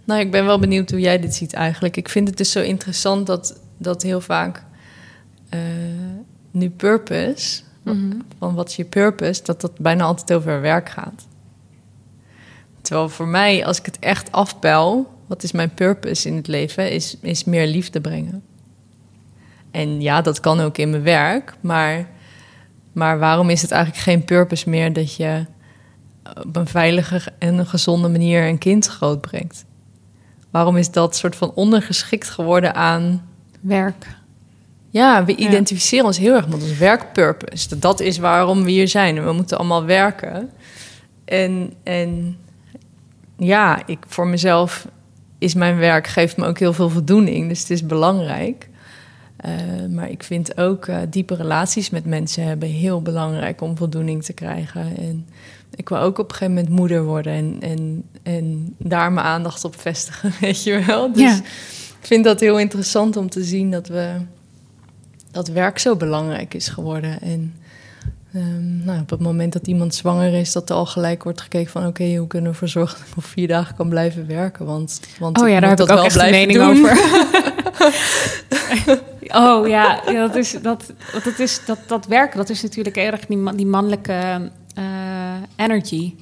D: Nou, ik ben wel benieuwd hoe jij dit ziet eigenlijk. Ik vind het dus zo interessant dat, dat heel vaak eh, nu purpose,
C: Mhm.
D: van wat is je purpose, dat dat bijna altijd over werk gaat. Terwijl voor mij, als ik het echt afpeil, wat is mijn purpose in het leven, is, is meer liefde brengen. En ja, dat kan ook in mijn werk, maar, maar waarom is het eigenlijk geen purpose meer dat je op een veilige en een gezonde manier een kind grootbrengt? Waarom is dat soort van ondergeschikt geworden aan
C: Werk.
D: ja, we
C: Ja.
D: identificeren ons heel erg met ons werkpurpose. Dat- Dat is waarom we hier zijn. We moeten allemaal werken. En, en ja, ik, voor mezelf is mijn werk geeft me ook heel veel voldoening. Dus het is belangrijk. Eh, maar ik vind ook eh, diepe relaties met mensen hebben heel belangrijk om voldoening te krijgen. En ik wil ook op een gegeven moment moeder worden en, en, en daar mijn aandacht op vestigen, weet je wel. Dus
C: Ja.
D: ik vind dat heel interessant om te zien dat we dat werk zo belangrijk is geworden. En ehm, nou, op het moment dat iemand zwanger is, dat er al gelijk wordt gekeken van oké, hoe kunnen we ervoor zorgen dat ik nog vier dagen kan blijven werken? Want, want
C: Oh ja, daar heb ik
D: dat
C: ook
D: wel
C: echt een mening
D: doen.
C: over. oh ja, ja, dat, is, dat, dat, is, dat, dat werken, dat is natuurlijk erg die, man- die mannelijke eh, energy.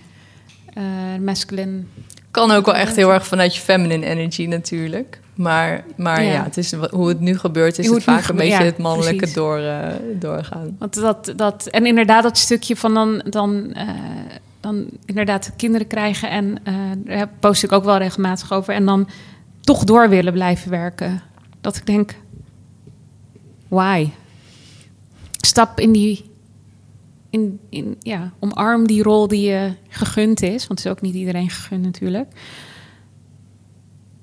C: eh masculine.
D: Kan ook wel echt heel erg vanuit je feminine energy natuurlijk. Maar, maar ja.
C: Ja.
D: het is, hoe het nu gebeurt, is
C: Hoe
D: het vaak een beetje
C: ja,
D: het mannelijke door, eh, doorgaan.
C: Want dat, dat, en inderdaad, dat stukje van dan, dan, dan inderdaad kinderen krijgen. En daar post ik ook wel regelmatig over. En dan toch door willen blijven werken. Dat ik denk, why? Stap in die, in, in, ja, omarm die rol die je gegund is. Want het is ook niet iedereen gegund natuurlijk.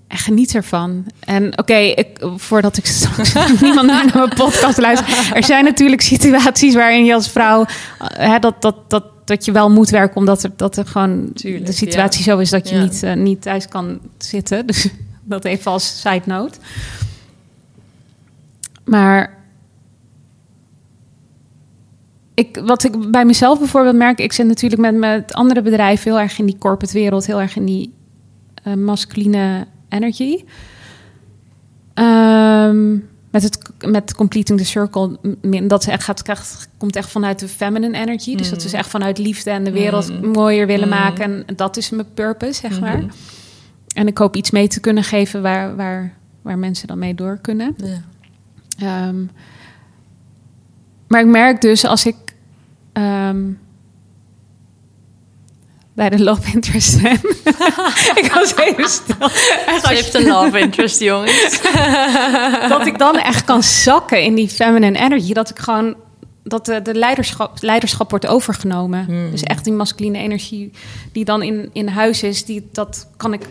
C: En geniet ervan. En oké, ik voordat ik straks niemand naar mijn podcast luister. Er zijn natuurlijk situaties waarin je als vrouw eh, hè, dat, dat, dat, dat je wel moet werken, omdat er, dat er gewoon
D: Tuurlijk,
C: de situatie zo is dat je
D: Ja.
C: niet, eh, niet thuis kan zitten. Dus dat even als side note. Maar ik, wat ik bij mezelf bijvoorbeeld merk, ik zit natuurlijk met, met andere bedrijven heel erg in die corporate wereld, heel erg in die eh, masculine energy. Ehm, met, het, met Completing the Circle, dat is echt, gaat, krijgt, komt echt vanuit de feminine energy. Dus dat is echt vanuit liefde en de wereld
D: Mm.
C: mooier willen
D: Mm.
C: maken. En dat is mijn purpose, zeg maar.
D: Mhm.
C: En ik hoop iets mee te kunnen geven waar, waar, waar mensen dan mee door kunnen.
D: Ja.
C: Ehm, maar ik merk dus als ik. ehm, bij de love interest ben. ik was even stil.
D: Ze heeft een love interest, jongens.
C: dat ik dan echt kan zakken in die feminine energy. Dat ik gewoon dat de, de leiderschap, leiderschap wordt overgenomen.
D: Hmm.
C: Dus echt die masculine energie die dan in, in huis is, die, dat kan ik.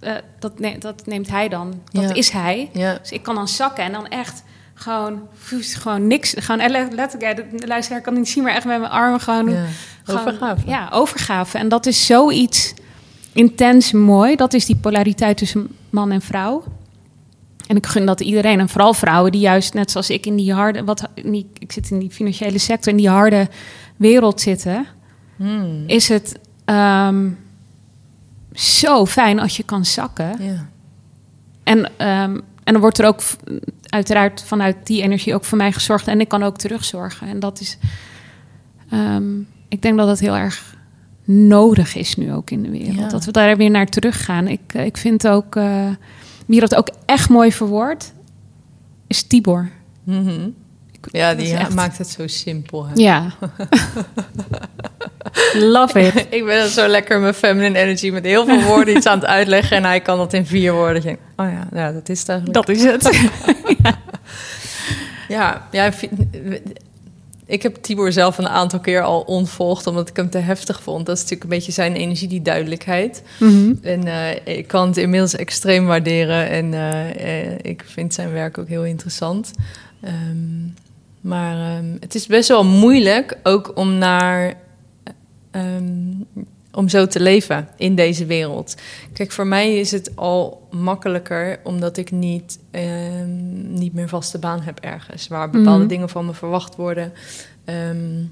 C: eh, dat, ne- dat neemt hij dan. Dat
D: Ja.
C: is hij.
D: Ja.
C: Dus ik kan dan zakken en dan echt gewoon, gewoon niks. Gewoon eh, le- letterlijk, ja, de luisteraar kan niet zien, maar echt met mijn armen gewoon.
D: Ja. Overgave.
C: Ja, overgave. En dat is zoiets intens mooi. Dat is die polariteit tussen man en vrouw. En ik gun dat iedereen, en vooral vrouwen die juist net zoals ik in die harde, wat, die, ik zit in die financiële sector, in die harde wereld zitten,
D: Hmm.
C: is het ehm, zo fijn als je kan zakken.
D: Ja.
C: En, ehm, en dan wordt er ook uiteraard vanuit die energie ook voor mij gezorgd. En ik kan ook terugzorgen. En dat is, ehm, ik denk dat dat heel erg nodig is nu ook in de wereld.
D: Ja.
C: Dat we daar weer naar teruggaan. Ik, eh, ik vind ook, eh, wie dat ook echt mooi verwoordt, is Tibor.
D: Mhm. Ja, die
C: echt-
D: maakt het zo simpel. Hè?
C: Ja. Love it.
D: ik ben zo lekker mijn feminine energy met heel veel woorden iets aan het uitleggen. En hij kan dat in vier woorden. Oh ja, ja, dat is het eigenlijk.
C: Dat is het.
D: Ja, ja, ik heb Tibor zelf een aantal keer al ontvolgd, omdat ik hem te heftig vond. Dat is natuurlijk een beetje zijn energie, die duidelijkheid.
C: Mhm.
D: En eh, ik kan het inmiddels extreem waarderen en eh, eh, ik vind zijn werk ook heel interessant. Ehm, maar ehm, het is best wel moeilijk ook om naar. Ehm, om zo te leven in deze wereld. Kijk, voor mij is het al makkelijker omdat ik niet, ehm, niet meer vaste baan heb ergens. Waar bepaalde
C: Mhm.
D: dingen van me verwacht worden. ehm,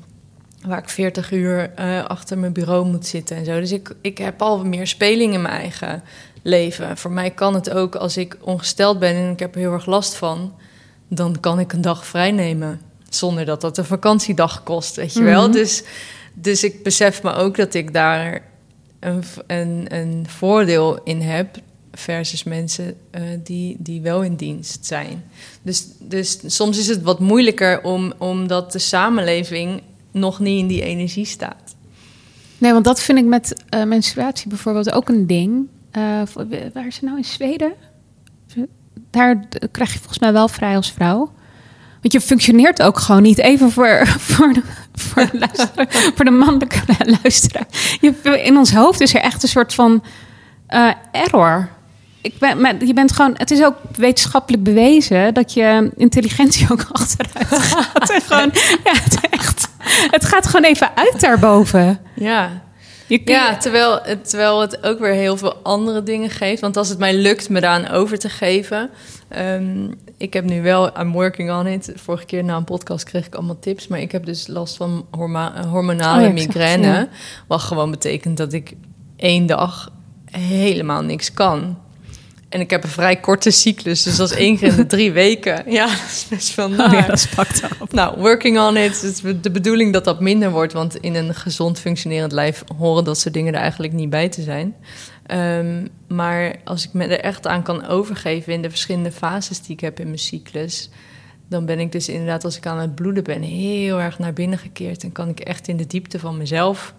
D: waar ik 40 uur eh, achter mijn bureau moet zitten en zo. Dus ik, ik heb al meer speling in mijn eigen leven. Voor mij kan het ook als ik ongesteld ben en ik heb er heel erg last van, dan kan ik een dag vrij nemen. Zonder dat dat een vakantiedag kost, weet je wel.
C: Mhm.
D: Dus, dus ik besef me ook dat ik daar een, een, een voordeel in heb. Versus mensen eh, die, die wel in dienst zijn. Dus, dus soms is het wat moeilijker om, omdat de samenleving nog niet in die energie staat.
C: Nee, want dat vind ik met eh, menstruatie bijvoorbeeld ook een ding. Eh, waar is het nou in Zweden? Daar krijg je volgens mij wel vrij als vrouw. Want je functioneert ook gewoon niet even voor, voor, de, voor, de, luisteraar, voor de mannelijke luisteraar. Je, in ons hoofd is er echt een soort van eh, error. Ik ben, maar je bent gewoon, het is ook wetenschappelijk bewezen dat je intelligentie ook achteruit gaat. En gewoon, ja, het, echt, het gaat gewoon even uit daarboven.
D: Ja, Ja, terwijl het, terwijl het ook weer heel veel andere dingen geeft. Want als het mij lukt me daaraan over te geven. ehm, ik heb nu wel, I'm working on it. Vorige keer na een podcast kreeg ik allemaal tips. Maar ik heb dus last van horma- hormonale
C: Oh ja, het,
D: migraine.
C: ja.
D: Wat gewoon betekent dat ik één dag helemaal niks kan. En ik heb een vrij korte cyclus. Dus dat is één keer in de drie weken. Ja, dat is best wel
C: Oh
D: naar.
C: ja, dat is pakt op.
D: Nou, working on it. Het is de bedoeling dat dat minder wordt. Want in een gezond functionerend lijf horen dat soort dingen er eigenlijk niet bij te zijn. Ehm, maar als ik me er echt aan kan overgeven in de verschillende fases die ik heb in mijn cyclus. Dan ben ik dus inderdaad, als ik aan het bloeden ben, heel erg naar binnen gekeerd. En kan ik echt in de diepte van mezelf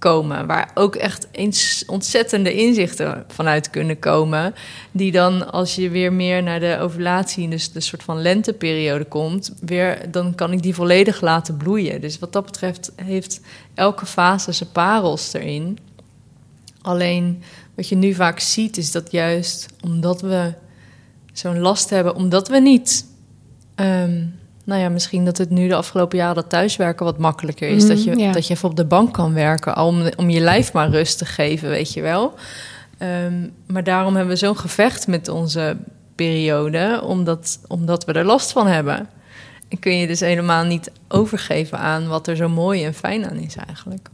D: komen. Waar ook echt eens ontzettende inzichten vanuit kunnen komen. Die dan, als je weer meer naar de ovulatie, dus de soort van lenteperiode komt, weer, dan kan ik die volledig laten bloeien. Dus wat dat betreft heeft elke fase zijn parels erin. Alleen wat je nu vaak ziet, is dat juist omdat we zo'n last hebben, omdat we niet. ehm, nou ja, misschien dat het nu de afgelopen jaren dat thuiswerken wat makkelijker is. dat, je,
C: Mhm, ja.
D: dat je even op de bank kan werken, al om, om je lijf maar rust te geven, weet je wel. Ehm, maar daarom hebben we zo'n gevecht met onze periode, omdat, omdat we er last van hebben. En kun je dus helemaal niet overgeven aan wat er zo mooi en fijn aan is eigenlijk.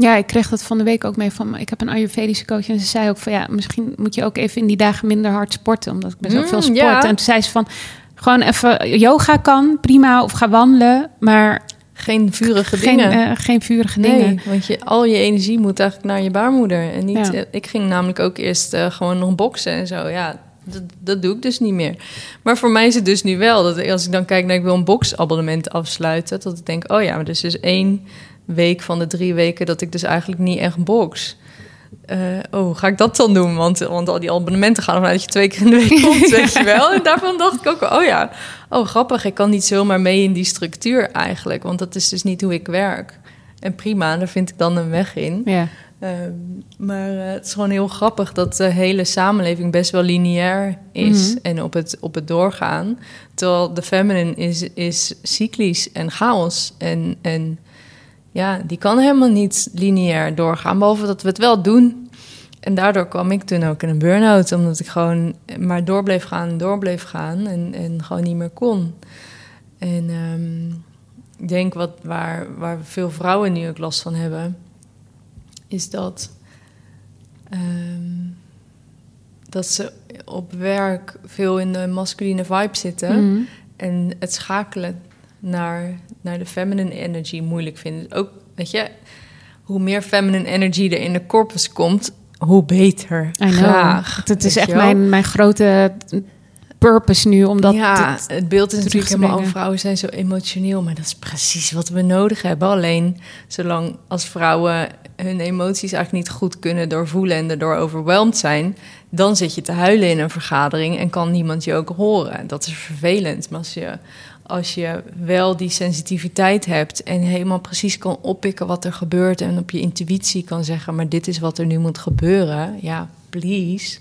C: Ja, ik kreeg dat van de week ook mee van. Ik heb een Ayurvedische coach en ze zei ook van ja, misschien moet je ook even in die dagen minder hard sporten, omdat ik best wel
D: Mm,
C: veel sport.
D: ja.
C: En toen zei ze van gewoon even yoga kan prima of ga wandelen, maar
D: Geen vurige
C: geen,
D: dingen.
C: eh, geen vurige
D: Nee,
C: dingen.
D: want je, al je energie moet eigenlijk naar je baarmoeder. En niet,
C: Ja.
D: eh, ik ging namelijk ook eerst eh, gewoon nog boksen en zo. Ja, dat, dat doe ik dus niet meer. Maar voor mij is het dus nu wel dat als ik dan kijk naar ik wil een boxabonnement afsluiten, dat ik denk, oh ja, maar dus is één week van de drie weken dat ik dus eigenlijk niet echt box. Eh, oh, ga ik dat dan doen? Want, want al die abonnementen gaan ervan uit dat je twee keer in de week komt, weet je wel. En daarvan dacht ik ook, oh ja, oh grappig, ik kan niet zomaar mee in die structuur eigenlijk. Want dat is dus niet hoe ik werk. En prima, daar vind ik dan een weg in.
C: Ja.
D: Ehm, maar eh, het is gewoon heel grappig dat de hele samenleving best wel lineair is
C: Mhm.
D: en op het, op het doorgaan. Terwijl de feminine is, is cyclisch en chaos. En, en ja, die kan helemaal niet lineair doorgaan, behalve dat we het wel doen. En daardoor kwam ik toen ook in een burn-out, omdat ik gewoon maar door bleef gaan, door bleef gaan en, en gewoon niet meer kon. En ehm, ik denk wat, waar, waar veel vrouwen nu ook last van hebben, is dat, ehm, dat ze op werk veel in de masculine vibe zitten
C: Mhm.
D: en het schakelen naar, naar de feminine energy moeilijk vinden. Ook, weet je, hoe meer feminine energy er in de corpus komt, hoe beter. Graag.
C: Het, het is echt mijn, mijn grote purpose nu, omdat
D: ja,
C: dit-
D: het beeld is natuurlijk helemaal... Oh, vrouwen zijn zo emotioneel, maar dat is precies wat we nodig hebben. Alleen, zolang als vrouwen hun emoties eigenlijk niet goed kunnen doorvoelen... en erdoor overweldigd zijn... dan zit je te huilen in een vergadering en kan niemand je ook horen. Dat is vervelend, maar als je... Als je wel die sensitiviteit hebt en helemaal precies kan oppikken wat er gebeurt en op je intuïtie kan zeggen, maar dit is wat er nu moet gebeuren, ja, please,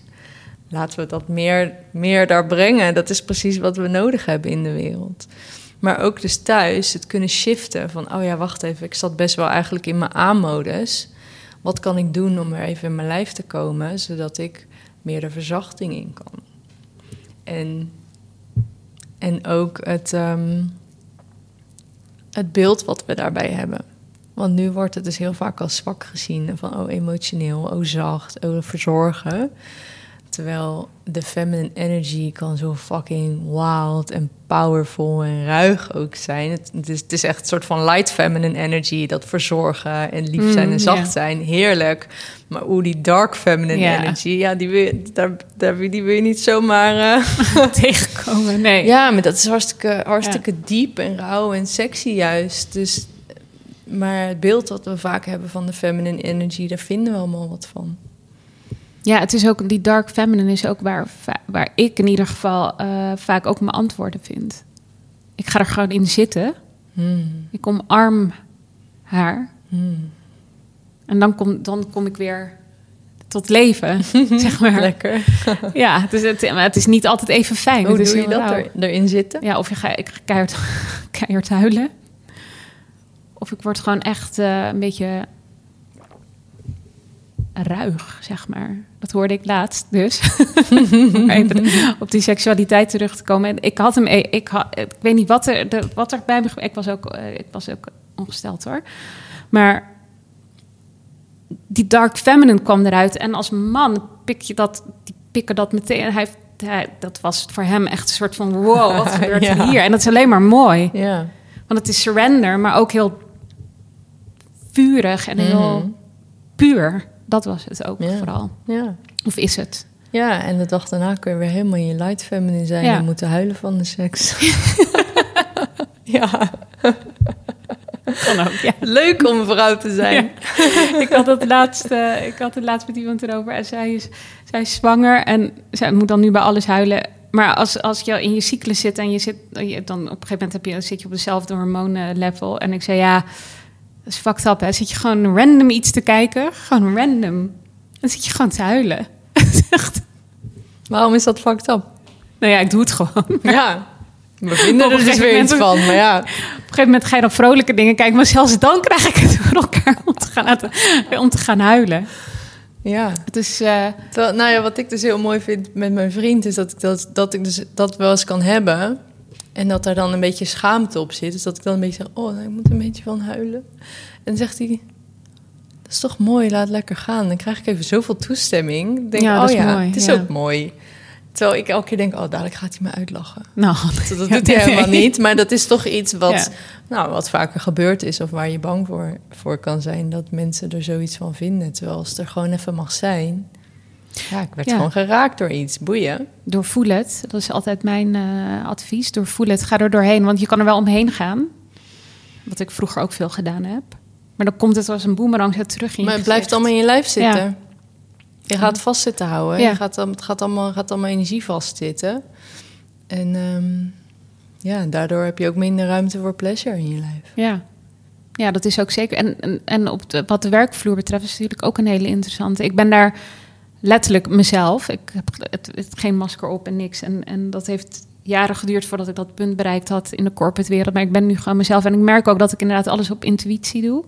D: laten we dat meer, meer daar brengen. Dat is precies wat we nodig hebben in de wereld. Maar ook dus thuis het kunnen shiften van, oh ja, wacht even, ik zat best wel eigenlijk in mijn A-modus. Wat kan ik doen om er even in mijn lijf te komen, zodat ik meer de verzachting in kan? En, en ook het, ehm, het beeld wat we daarbij hebben. Want nu wordt het dus heel vaak als zwak gezien. Van oh, emotioneel, oh zacht, oh verzorgen. Terwijl de feminine energy kan zo fucking wild en powerful en ruig ook zijn. Het, het, is, het is echt een soort van light feminine energy. Dat verzorgen en lief zijn
C: Mm,
D: en zacht zijn. Heerlijk. Maar hoe die dark feminine energy... Ja, die wil, je- daar, daar, die wil je niet zomaar... eh,
C: tegenkomen. Nee.
D: ja, maar dat is hartstikke, hartstikke diep en rauw en sexy juist. Dus, maar het beeld dat we vaak hebben van de feminine energy, daar vinden we allemaal wat van.
C: Ja, het is ook die dark feminine is ook waar, waar ik in ieder geval eh, vaak ook mijn antwoorden vind. Ik ga er gewoon in zitten.
D: Hmm,
C: Ik omarm haar.
D: hmm.
C: En dan kom, dan kom ik weer tot leven, zeg maar.
D: Lekker.
C: Ja, het maar het is niet altijd even fijn.
D: Hoe doe je dat er, erin zitten?
C: Ja, of je ga, ik ga keihard, keihard huilen. Of ik word gewoon echt eh, een beetje ruig, zeg maar. Dat hoorde ik laatst dus. Even op die seksualiteit terug te komen. En ik had hem, ik, ik, had, ik weet niet wat er, de, wat er bij me... Ik was, ook, eh, ik was ook ongesteld hoor. Maar die dark feminine kwam eruit. En als man pik je dat, die pikken dat meteen. Hij, dat was voor hem echt een soort van wow, wat gebeurt er
D: Ja.
C: hier? En dat is alleen maar mooi.
D: Ja.
C: Want het is surrender, maar ook heel vurig en heel
D: Mhm.
C: puur. Dat was het ook
D: Ja.
C: vooral.
D: Ja.
C: Of is het?
D: ja, en de dag daarna kun je weer helemaal in je light feminine zijn
C: Ja.
D: en moeten huilen van de seks. ja,
C: Kan ook, ja.
D: leuk om een vrouw te zijn.
C: ik had het laatst, eh, ik had het laatst met iemand erover en zij is, zij is zwanger en zij moet dan nu bij alles huilen. Maar als, als je in je cyclus zit en je zit, je, dan op een gegeven moment heb je, zit je op dezelfde hormoonlevel. En ik zei ja, dat is fucked up hè. Zit je gewoon random iets te kijken, gewoon random. Dan zit je gewoon te huilen. Echt-
D: Waarom is dat fucked up?
C: nou ja, ik doe het gewoon.
D: Ja, we vinden er dus weer iets van. Maar ja,
C: Op een gegeven moment ga je dan vrolijke dingen kijken, maar zelfs dan krijg ik het voor elkaar om te gaan, uit- om te gaan huilen.
D: ja.
C: Het is, eh,
D: Terwijl, nou ja, wat ik dus heel mooi vind met mijn vriend... is dat ik dat, dat, ik dus dat wel eens kan hebben... en dat er dan een beetje schaamte op zit. Dus dat ik dan een beetje zeg... oh, nou, ik moet een beetje van huilen. En dan zegt hij... dat is toch mooi, laat lekker gaan. Dan krijg ik even zoveel toestemming. Ik denk,
C: Ja,
D: oh ja,
C: mooi,
D: het is
C: ja.
D: ook mooi. Terwijl ik elke keer denk... oh, dadelijk gaat hij me uitlachen.
C: nou,
D: Dat, doet hij
C: nee.
D: helemaal niet. Maar dat is toch iets wat,
C: Ja.
D: nou, wat vaker gebeurd is... of waar je bang voor, voor kan zijn... dat mensen er zoiets van vinden. Terwijl als het er gewoon even mag zijn... Ja, ik werd
C: Ja.
D: gewoon geraakt door iets. Boeien.
C: doorvoel het. Dat is altijd mijn eh, advies. Doorvoel het. Ga er doorheen, want je kan er wel omheen gaan. Wat ik vroeger ook veel gedaan heb. Maar dan komt het als een boemerang zo terug in je
D: Maar het blijft allemaal in je lijf zitten.
C: Ja.
D: Je gaat vast zitten houden.
C: Ja.
D: Je gaat, dan- het gaat allemaal, gaat allemaal energie vastzitten. En ehm, ja, daardoor heb je ook minder ruimte voor pleasure in je lijf.
C: Ja. ja, dat is ook zeker. En, en, en op de, wat de werkvloer betreft is natuurlijk ook een hele interessante. Ik ben daar letterlijk mezelf. Ik heb het, het, geen masker op en niks. En, en dat heeft jaren geduurd voordat ik dat punt bereikt had in de corporate wereld. Maar ik ben nu gewoon mezelf. En ik merk ook dat ik inderdaad alles op intuïtie doe.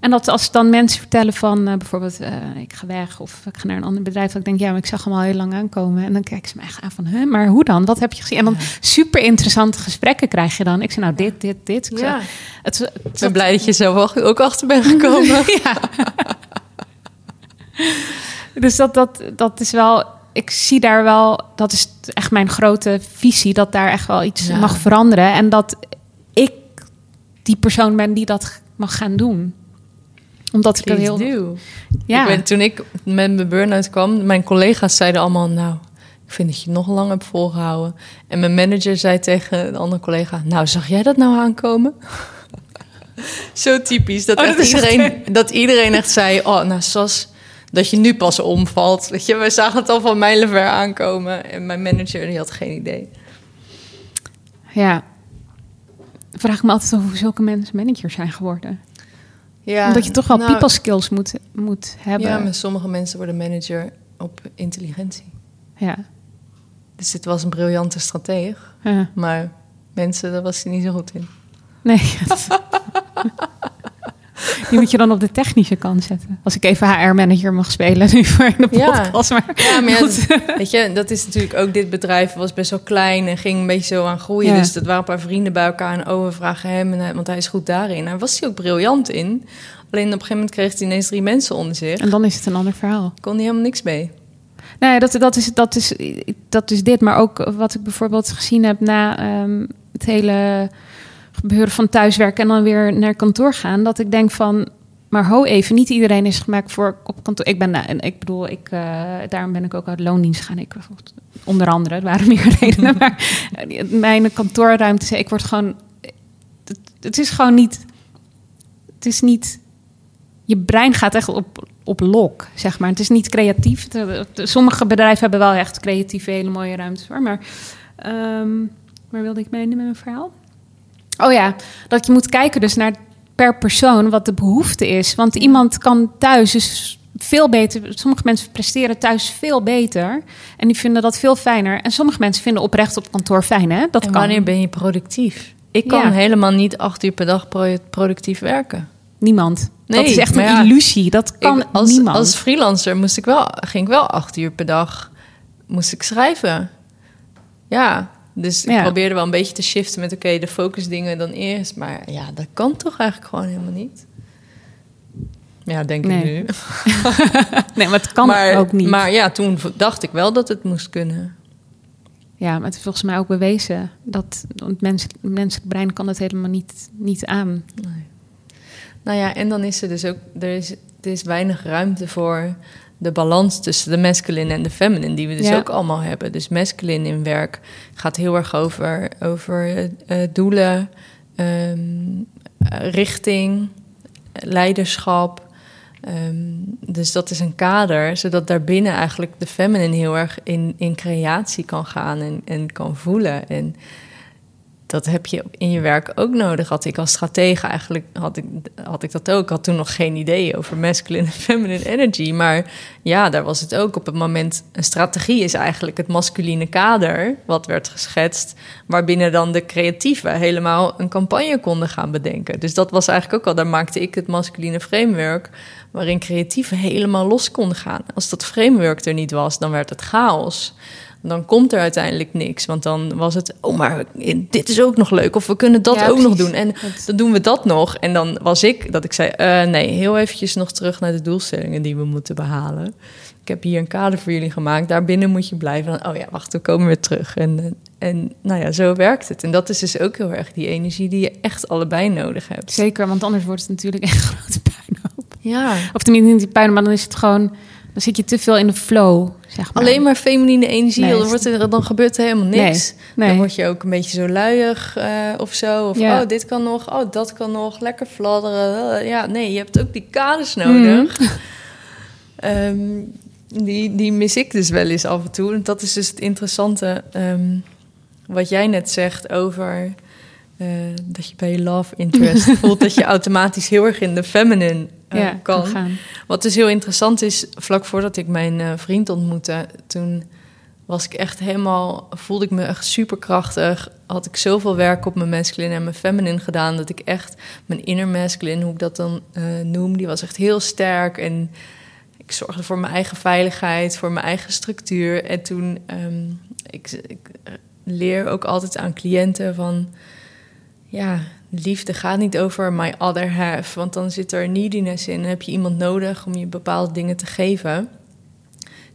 C: En dat als dan mensen vertellen van eh, bijvoorbeeld eh, ik ga weg of ik ga naar een ander bedrijf, dat ik denk ja, maar ik zag hem al heel lang aankomen. En dan kijken ze me echt aan van, huh, maar hoe dan? Wat heb je gezien? En dan super interessante gesprekken krijg je dan. Ik zei nou dit, dit, dit. Ik zei,
D: Ja.
C: het, het,
D: Ik ben blij dat je zelf ook- ook achter bent gekomen.
C: ja. dus dat, dat, dat is wel. Ik zie daar wel. Dat is echt mijn grote visie. Dat daar echt wel iets
D: Ja.
C: mag veranderen. En dat ik die persoon ben die dat mag gaan doen. Omdat ik
D: Please
C: heel.
D: do.
C: Ja.
D: Ik ben, toen ik met mijn burn-out kwam, mijn collega's zeiden allemaal... nou, ik vind dat je het nog lang hebt volgehouden. En mijn manager zei tegen de andere collega... nou, zag jij dat nou aankomen? Zo typisch. Dat,
C: Oh, dat is echt-
D: iedereen, dat iedereen echt zei... oh, nou, Sas, dat je nu pas omvalt. Weet je, we zagen het al van mijlenver aankomen. En mijn manager die had geen idee.
C: ja. Ik vraag me altijd af hoe zulke mensen manager zijn geworden.
D: Ja,
C: Omdat je toch wel
D: nou,
C: people skills moet, moet hebben.
D: Ja, maar sommige mensen worden manager op intelligentie.
C: ja.
D: Dus dit was een briljante strateeg.
C: Ja.
D: Maar mensen, daar was hij niet zo goed in.
C: Nee. Die moet je dan op de technische kant zetten. Als ik even HR-manager mag spelen nu voor de
D: Ja.
C: podcast. Maar,
D: Ja, maar ja,
C: Goed.
D: weet je, dat is natuurlijk ook dit bedrijf was best wel klein en ging een beetje zo aan groeien. Dus dat waren een paar vrienden bij elkaar en oh, we vragen hem, want hij is goed daarin. Daar was hij ook briljant in. Alleen op een gegeven moment kreeg hij ineens drie mensen onder zich.
C: En dan is het een ander verhaal.
D: Kon hij helemaal niks mee.
C: Nee, dat, dat, is, dat, is, dat is dit. Maar ook wat ik bijvoorbeeld gezien heb na ehm, het hele gebeuren van thuiswerken en dan weer naar kantoor gaan. Dat ik denk van, maar ho even, niet iedereen is gemaakt voor op kantoor. Ik ben, en ik bedoel, ik, eh, daarom ben ik ook uit loondienst gaan. Ik, onder andere, er waren meer redenen. maar eh, mijn kantoorruimte, ik word gewoon, het, is gewoon niet, het is niet je brein gaat echt op, op lok, zeg maar. Het is niet creatief. Sommige bedrijven hebben wel echt creatieve, hele mooie ruimtes voor. Maar ehm, waar wilde ik mee met mijn verhaal? Oh ja, dat je moet kijken dus naar per persoon wat de behoefte is. Want iemand kan thuis dus veel beter... Sommige mensen presteren thuis veel beter. En die vinden dat veel fijner. En sommige mensen vinden oprecht op kantoor fijn, hè? Dat
D: en
C: kan.
D: wanneer ben je productief? Ik kan
C: Ja.
D: helemaal niet acht uur per dag pro- productief werken.
C: Niemand.
D: Nee,
C: dat is echt een
D: ja,
C: illusie. Dat kan
D: ik, als,
C: niemand.
D: als freelancer moest ik wel, ging ik wel acht uur per dag moest ik schrijven. Ja, dus ik
C: Ja.
D: probeerde wel een beetje te shiften met oké, de focusdingen dan eerst. Maar ja, dat kan toch eigenlijk gewoon helemaal niet. Ja, denk ik nu.
C: Nee, maar het kan
D: maar,
C: ook niet.
D: Maar ja, toen dacht ik wel dat het moest kunnen.
C: Ja, maar het is volgens mij ook bewezen dat het mens, het menselijk brein kan het helemaal niet, niet aan.
D: Nee. Nou ja, en dan is er dus ook, er is, er is weinig ruimte voor de balans tussen de masculine en de feminine, die we dus
C: Ja.
D: ook allemaal hebben. Dus masculine in werk gaat heel erg over, over eh, eh, doelen, ehm, eh, richting, leiderschap. Ehm, dus dat is een kader, zodat daarbinnen eigenlijk de feminine heel erg in, in creatie kan gaan en, en kan voelen. En dat heb je in je werk ook nodig. Had ik als stratege eigenlijk had ik, had ik dat ook. Had toen nog geen idee over masculine en feminine energy. Maar ja, daar was het ook op het moment. Een strategie is eigenlijk het masculine kader wat werd geschetst. Waarbinnen dan de creatieven helemaal een campagne konden gaan bedenken. Dus dat was eigenlijk ook al. Daar maakte ik het masculine framework. Waarin creatieven helemaal los konden gaan. Als dat framework er niet was, dan werd het chaos dan komt er uiteindelijk niks. Want dan was het, oh, maar dit is ook nog leuk. Of we kunnen dat
C: Ja,
D: ook nog doen. En dan doen we dat nog. En dan was ik dat ik zei, eh, nee, heel eventjes nog terug naar de doelstellingen die we moeten behalen. Ik heb hier een kader voor jullie gemaakt. Daarbinnen moet je blijven. Dan, oh ja, wacht, we komen weer terug. En, eh, en nou ja, zo werkt het. En dat is dus ook heel erg die energie die je echt allebei nodig hebt.
C: Zeker, want anders wordt het natuurlijk echt grote puinhoop.
D: Ja,
C: Of tenminste niet die puinhoop, maar dan is het gewoon... Dan zit je te veel in de flow, zeg maar.
D: Alleen maar feminine energie,
C: Nee,
D: dan, wordt er, dan gebeurt er helemaal niks.
C: Nee, nee.
D: Dan word je ook een beetje zo luiig eh, of zo. Of
C: Ja.
D: oh, dit kan nog, oh, dat kan nog. Lekker fladderen. Eh, ja, nee, je hebt ook die kaders nodig.
C: Mhm.
D: Ehm, die, die mis ik dus wel eens af en toe. En dat is dus het interessante ehm, wat jij net zegt over... eh, dat je bij je love interest voelt dat je automatisch heel erg in de feminine eh,
C: ja,
D: kan.
C: gaan.
D: Wat dus heel interessant is, vlak voordat ik mijn eh, vriend ontmoette, toen was ik echt helemaal, voelde ik me echt superkrachtig. Had ik zoveel werk op mijn masculine en mijn feminine gedaan, dat ik echt mijn inner masculine, hoe ik dat dan eh, noem, die was echt heel sterk. En ik zorgde voor mijn eigen veiligheid, voor mijn eigen structuur. En toen, ehm, ik, ik leer ook altijd aan cliënten van, ja, liefde gaat niet over my other half. Want dan zit er neediness in. Dan heb je iemand nodig om je bepaalde dingen te geven.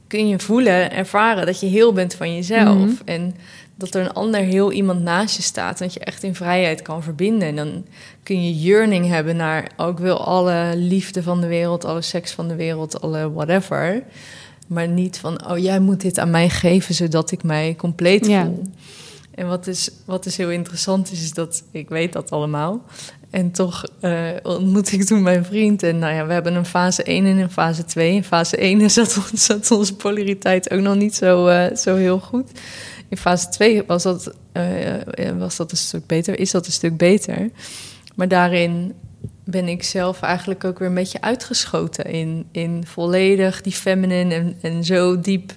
D: Kun je voelen, ervaren dat je heel bent van jezelf.
C: Mhm.
D: En dat er een ander heel iemand naast je staat. Dat je echt in vrijheid kan verbinden. En dan kun je yearning hebben naar... Oh, ik wil alle liefde van de wereld, alle seks van de wereld, alle whatever. Maar niet van, oh, jij moet dit aan mij geven... zodat ik mij compleet
C: Ja.
D: voel. En wat is, wat is heel interessant is, is dat ik weet dat allemaal. En toch eh, ontmoet ik toen mijn vriend. En nou ja, we hebben een fase 1 en een fase 2. In fase 1 zat, zat onze polariteit ook nog niet zo, eh, zo heel goed. In fase 2 was dat, eh, was dat een stuk beter, is dat een stuk beter. Maar daarin ben ik zelf eigenlijk ook weer een beetje uitgeschoten in, in volledig die feminine en, en zo diep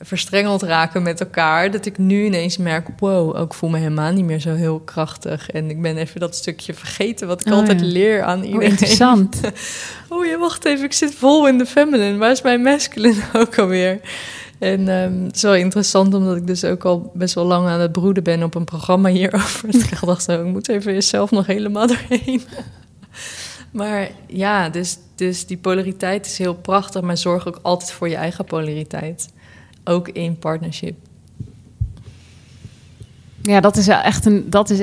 D: verstrengeld raken met elkaar. Dat ik nu ineens merk, wow, ook voel me helemaal niet meer zo heel krachtig. En ik ben even dat stukje vergeten wat ik
C: Oh,
D: altijd
C: ja.
D: leer aan
C: Oh,
D: iedereen.
C: interessant.
D: Oh ja, wacht even, ik zit vol in de feminine. Waar is mijn masculine ook alweer? En ehm, het is wel interessant, omdat ik dus ook al best wel lang aan het broeden ben op een programma hierover. Dat ik dacht, zo, ik moet even jezelf nog helemaal doorheen. Maar ja, dus, dus die polariteit is heel prachtig, maar zorg ook altijd voor je eigen polariteit. Ook in partnership.
C: Ja, dat is echt een, dat is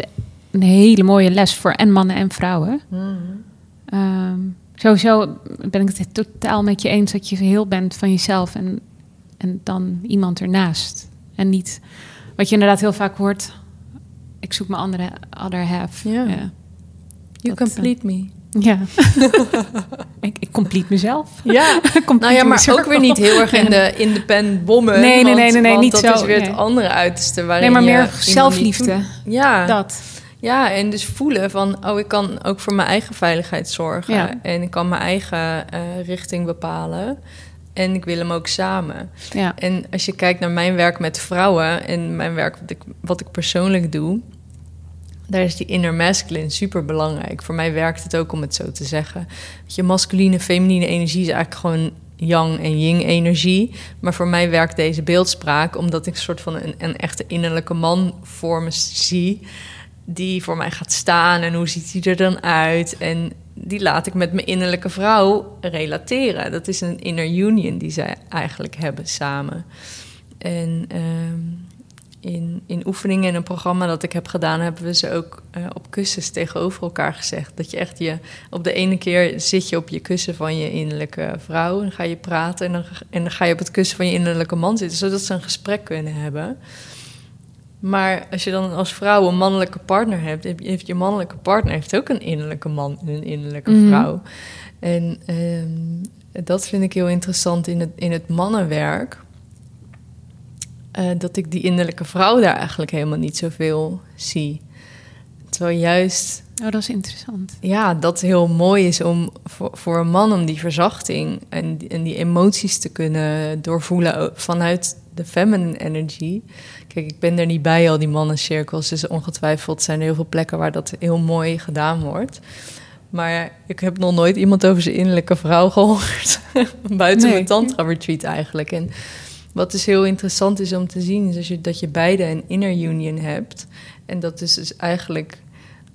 C: een hele mooie les voor en mannen en vrouwen. Ehm, sowieso ben ik het totaal met je eens dat je heel bent van jezelf en, en dan iemand ernaast. En niet wat je inderdaad heel vaak hoort. Ik zoek mijn andere other half.
D: Ja.
C: ja.
D: You
C: Dat, eh,
D: complete me.
C: Ja. ik, ik complete mezelf.
D: Ja,
C: Complete
D: nou ja, maar ook weer niet heel erg in de independent bommen.
C: Nee, nee,
D: want-
C: nee, nee, nee,
D: want
C: niet
D: dat
C: zo,
D: is weer
C: nee.
D: het andere uiterste waarin
C: Nee, maar meer zelfliefde.
D: Ja,
C: Dat.
D: ja, en dus voelen van, oh, ik kan ook voor mijn eigen veiligheid zorgen.
C: Ja.
D: En ik kan mijn eigen eh, richting bepalen. En ik wil hem ook samen.
C: Ja.
D: En als je kijkt naar mijn werk met vrouwen en mijn werk wat ik, wat ik persoonlijk doe, daar is die inner masculine super belangrijk. Voor mij werkt het ook om het zo te zeggen. Je, masculine, feminine energie is eigenlijk gewoon yang en yin energie. Maar voor mij werkt deze beeldspraak omdat ik een soort van een, een echte innerlijke man voor me zie. Die voor mij gaat staan en hoe ziet hij er dan uit? En die laat ik met mijn innerlijke vrouw relateren. Dat is een inner union die zij eigenlijk hebben samen. En ehm, in, in oefeningen in een programma dat ik heb gedaan, hebben we ze ook eh, op kussens tegenover elkaar gezegd. Dat je echt je, op de ene keer zit je op je kussen van je innerlijke vrouw en ga je praten. En dan, en dan ga je op het kussen van je innerlijke man zitten, zodat ze een gesprek kunnen hebben. Maar als je dan als vrouw een mannelijke partner hebt, heeft je mannelijke partner heeft ook een innerlijke man en een innerlijke
C: Mhm.
D: vrouw. En ehm, dat vind ik heel interessant in het, in het mannenwerk. Eh, dat ik die innerlijke vrouw daar eigenlijk helemaal niet zoveel zie. Terwijl juist
C: Oh, dat is interessant.
D: ja, dat heel mooi is om voor, voor een man om die verzachting en, die- en die emoties te kunnen doorvoelen vanuit de feminine energy. Kijk, ik ben er niet bij, al die mannencirkels, dus ongetwijfeld zijn er heel veel plekken waar dat heel mooi gedaan wordt. Maar ik heb nog nooit iemand over zijn innerlijke vrouw gehoord. Buiten
C: Nee.
D: mijn tantra-retreat eigenlijk. En wat dus heel interessant is om te zien, is als je, dat je beide een inner union hebt. En dat is dus eigenlijk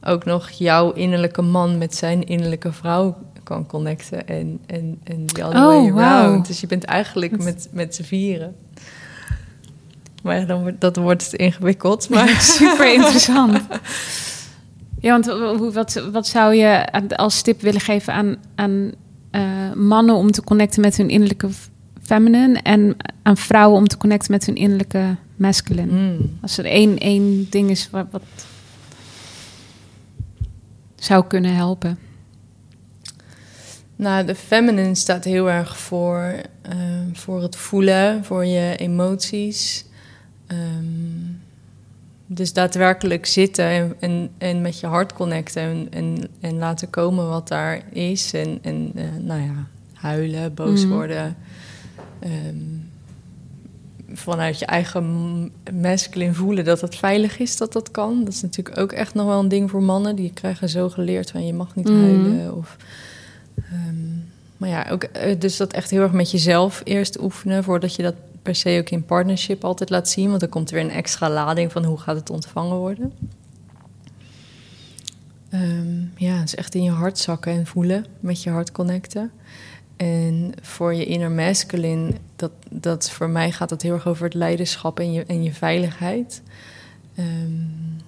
D: ook nog jouw innerlijke man met zijn innerlijke vrouw kan connecten. En, en, en the other
C: Oh,
D: way around.
C: wauw.
D: Dus je bent eigenlijk met, met z'n vieren. Maar dan wordt, dat wordt het ingewikkeld. Maar
C: Super interessant. Ja, want hoe- wat, wat zou je als tip willen geven aan, aan eh, mannen om te connecten met hun innerlijke feminine en aan vrouwen om te connecten met hun innerlijke masculine?
D: Mm.
C: Als er één, één ding is wat, wat zou kunnen helpen.
D: Nou, de feminine staat heel erg voor, eh, voor het voelen, voor je emoties. Ehm, dus daadwerkelijk zitten en, en, en met je hart connecten en, en, en laten komen wat daar is. En, en eh, nou ja, huilen, boos
C: Mhm.
D: worden. Ehm, vanuit je eigen masculine voelen dat het veilig is dat dat kan. Dat is natuurlijk ook echt nog wel een ding voor mannen. Die krijgen zo geleerd van je mag niet
C: Mhm.
D: huilen. Of, ehm, maar ja, ook, eh, dus dat echt heel erg met jezelf eerst oefenen... voordat je dat per se ook in partnership altijd laat zien. Want dan komt er weer een extra lading van hoe gaat het ontvangen worden. Ehm, ja, is echt in je hart zakken en voelen, met je hart connecten. En voor je inner masculine, dat, dat voor mij gaat het heel erg over het leiderschap en je, en je veiligheid. Ehm,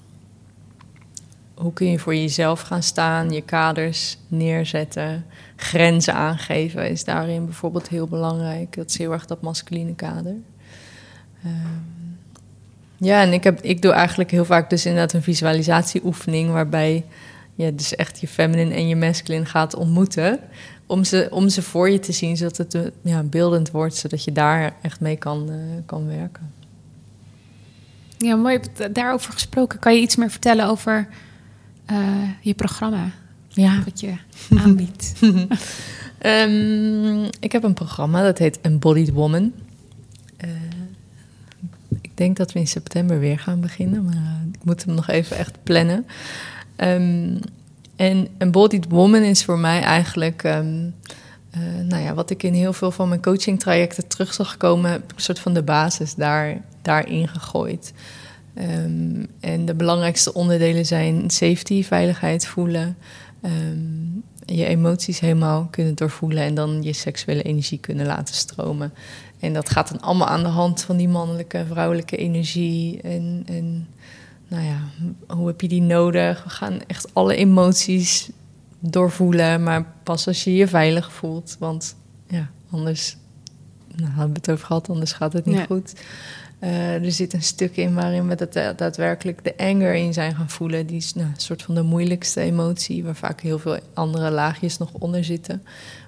D: hoe kun je voor jezelf gaan staan, je kaders neerzetten, grenzen aangeven is daarin bijvoorbeeld heel belangrijk. Dat is heel erg dat masculine kader. Ehm, ja, en ik, heb, ik doe eigenlijk heel vaak dus inderdaad een visualisatieoefening waarbij je dus echt je feminine en je masculine gaat ontmoeten. Om ze, om ze voor je te zien, zodat het eh, ja, beeldend wordt, zodat je daar echt mee kan, eh, kan werken.
C: Ja, mooi. Daarover gesproken, kan je iets meer vertellen over eh, je programma?
D: Ja.
C: Wat je aanbiedt.
D: Ehm, ik heb een programma dat heet Embodied Woman. Ik denk dat we in september weer gaan beginnen, maar ik moet hem nog even echt plannen. Ehm, en Embodied Woman is voor mij eigenlijk, ehm, eh, nou ja, wat ik in heel veel van mijn coaching trajecten terug zag komen, heb een soort van de basis daar, daarin gegooid. Ehm, en de belangrijkste onderdelen zijn safety, veiligheid voelen, ehm, je emoties helemaal kunnen doorvoelen en dan je seksuele energie kunnen laten stromen. En dat gaat dan allemaal aan de hand van die mannelijke, vrouwelijke energie. En, en nou ja, hoe heb je die nodig? We gaan echt alle emoties doorvoelen, maar pas als je je veilig voelt. Want ja, anders nou, hadden we het over gehad, anders gaat het niet goed. Eh, er zit een stuk in waarin we dat, da- daadwerkelijk de anger in zijn gaan voelen. Die is nou, een soort van de moeilijkste emotie, waar vaak heel veel andere laagjes nog onder zitten.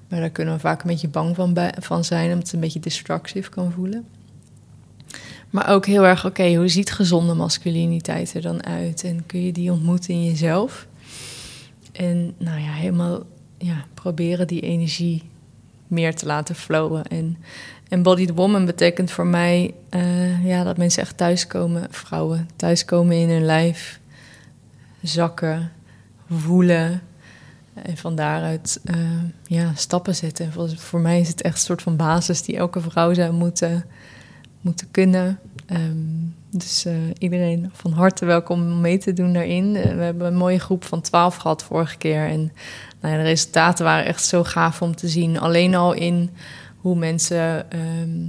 D: Maar daar kunnen we vaak een beetje bang van, van zijn, omdat het een beetje destructief kan voelen. Maar ook heel erg, oké, hoe ziet gezonde masculiniteit er dan uit? En kun je die ontmoeten in jezelf? En nou ja, helemaal ja, proberen die energie meer te laten flowen. En embodied woman betekent voor mij eh, ja, dat mensen echt thuiskomen, vrouwen, thuiskomen in hun lijf, zakken, voelen. En van daaruit eh, ja, stappen zetten. Voor, voor mij is het echt een soort van basis die elke vrouw zou moeten, moeten kunnen. Ehm, dus eh, iedereen van harte welkom om mee te doen daarin. Eh, we hebben een mooie groep van 12 gehad vorige keer. En nou ja, de resultaten waren echt zo gaaf om te zien. Alleen al in hoe mensen. ehm,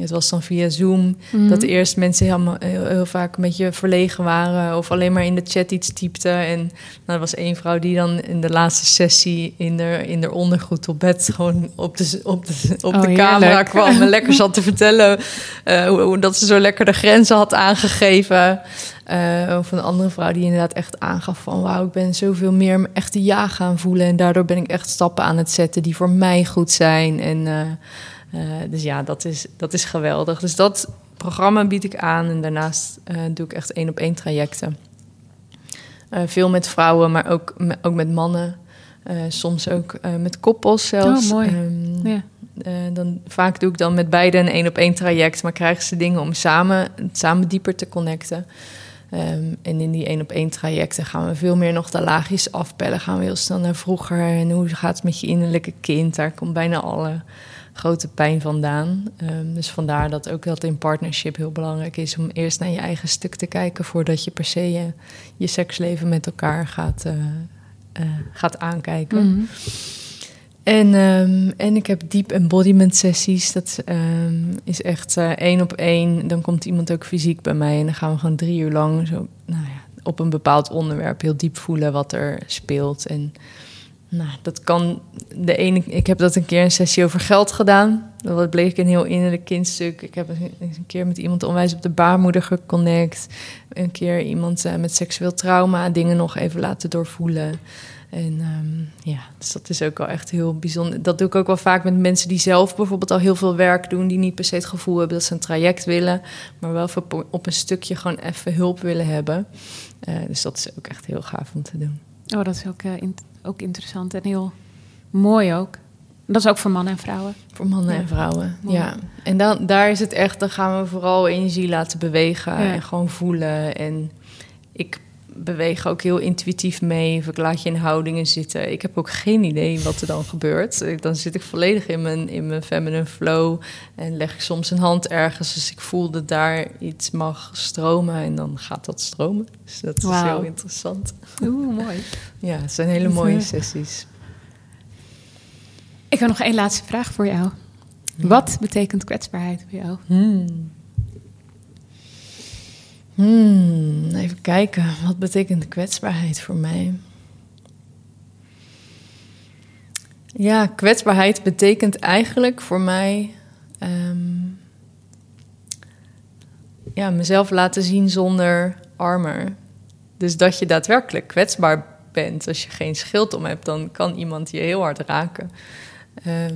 D: het was dan via Zoom.
C: Mhm.
D: Dat eerst mensen helemaal, heel, heel vaak een beetje verlegen waren. Of alleen maar in de chat iets typten. En nou, er was één vrouw die dan in de laatste sessie in de, in de ondergoed op bed gewoon op de, op de, op
C: Oh,
D: de camera
C: heerlijk.
D: kwam. En lekker zat te vertellen eh, hoe, hoe dat ze zo lekker de grenzen had aangegeven. Eh, of een andere vrouw die inderdaad echt aangaf van... wauw, ik ben zoveel meer mijn echte ja gaan voelen... en daardoor ben ik echt stappen aan het zetten die voor mij goed zijn. En, eh, eh, dus ja, dat is, dat is geweldig. Dus dat programma bied ik aan en daarnaast eh, doe ik echt één op één trajecten. Eh, veel met vrouwen, maar ook, ook met mannen. Eh, soms ook eh, met koppels zelfs.
C: Oh, mooi.
D: Ehm,
C: Ja.
D: eh, dan, vaak doe ik dan met beiden een één op één traject, maar krijgen ze dingen om samen, samen dieper te connecten. Ehm, en in die één op één trajecten gaan we veel meer nog de laagjes afpellen. Gaan we heel snel naar vroeger. En hoe gaat het met je innerlijke kind? Daar komt bijna alle grote pijn vandaan. Ehm, dus vandaar dat ook dat in partnership heel belangrijk is om eerst naar je eigen stuk te kijken voordat je per se je, je seksleven met elkaar gaat, eh, eh, gaat aankijken.
C: Mhm.
D: En, ehm, en ik heb deep embodiment sessies. Dat ehm, is echt eh, één op één. Dan komt iemand ook fysiek bij mij. En dan gaan we gewoon drie uur lang zo, nou ja, op een bepaald onderwerp heel diep voelen wat er speelt. En Nou, dat kan de ene. Ik heb dat een keer een sessie over geld gedaan. Dat bleek een heel innerlijk kindstuk. Ik heb een, keer met iemand onwijs op de baarmoeder geconnect. Een keer iemand eh, met seksueel trauma dingen nog even laten doorvoelen. En ehm, ja, dus dat is ook wel echt heel bijzonder. Dat doe ik ook wel vaak met mensen die zelf bijvoorbeeld al heel veel werk doen, die niet per se het gevoel hebben dat ze een traject willen, maar wel op- een stukje gewoon even hulp willen hebben. Eh, dus dat is ook echt heel gaaf om te doen.
C: Oh, dat is ook, in- ook interessant en heel mooi ook. Dat is ook voor mannen en vrouwen.
D: Voor mannen
C: Ja.
D: en vrouwen.
C: Mooi.
D: Ja. En dan, daar is het echt, dan gaan we vooral energie laten bewegen
C: Ja.
D: en gewoon voelen. En ik beweeg ook heel intuïtief mee. Of ik laat je in houdingen zitten. Ik heb ook geen idee wat er dan gebeurt. Dan zit ik volledig in mijn, in mijn feminine flow. En leg ik soms een hand ergens. Dus ik voel dat daar iets mag stromen. En dan gaat dat stromen. Dus dat is heel interessant.
C: Oeh, mooi.
D: Ja, het zijn hele mooie
C: eh,
D: sessies.
C: Ik heb nog één laatste vraag voor jou. Wat betekent kwetsbaarheid voor jou?
D: Hmm. Hmm, even kijken. Wat betekent kwetsbaarheid voor mij? Ja, kwetsbaarheid betekent eigenlijk voor mij... ehm, ja, mezelf laten zien zonder armor. Dus dat je daadwerkelijk kwetsbaar bent. Als je geen schild om hebt, dan kan iemand je heel hard raken. Eh,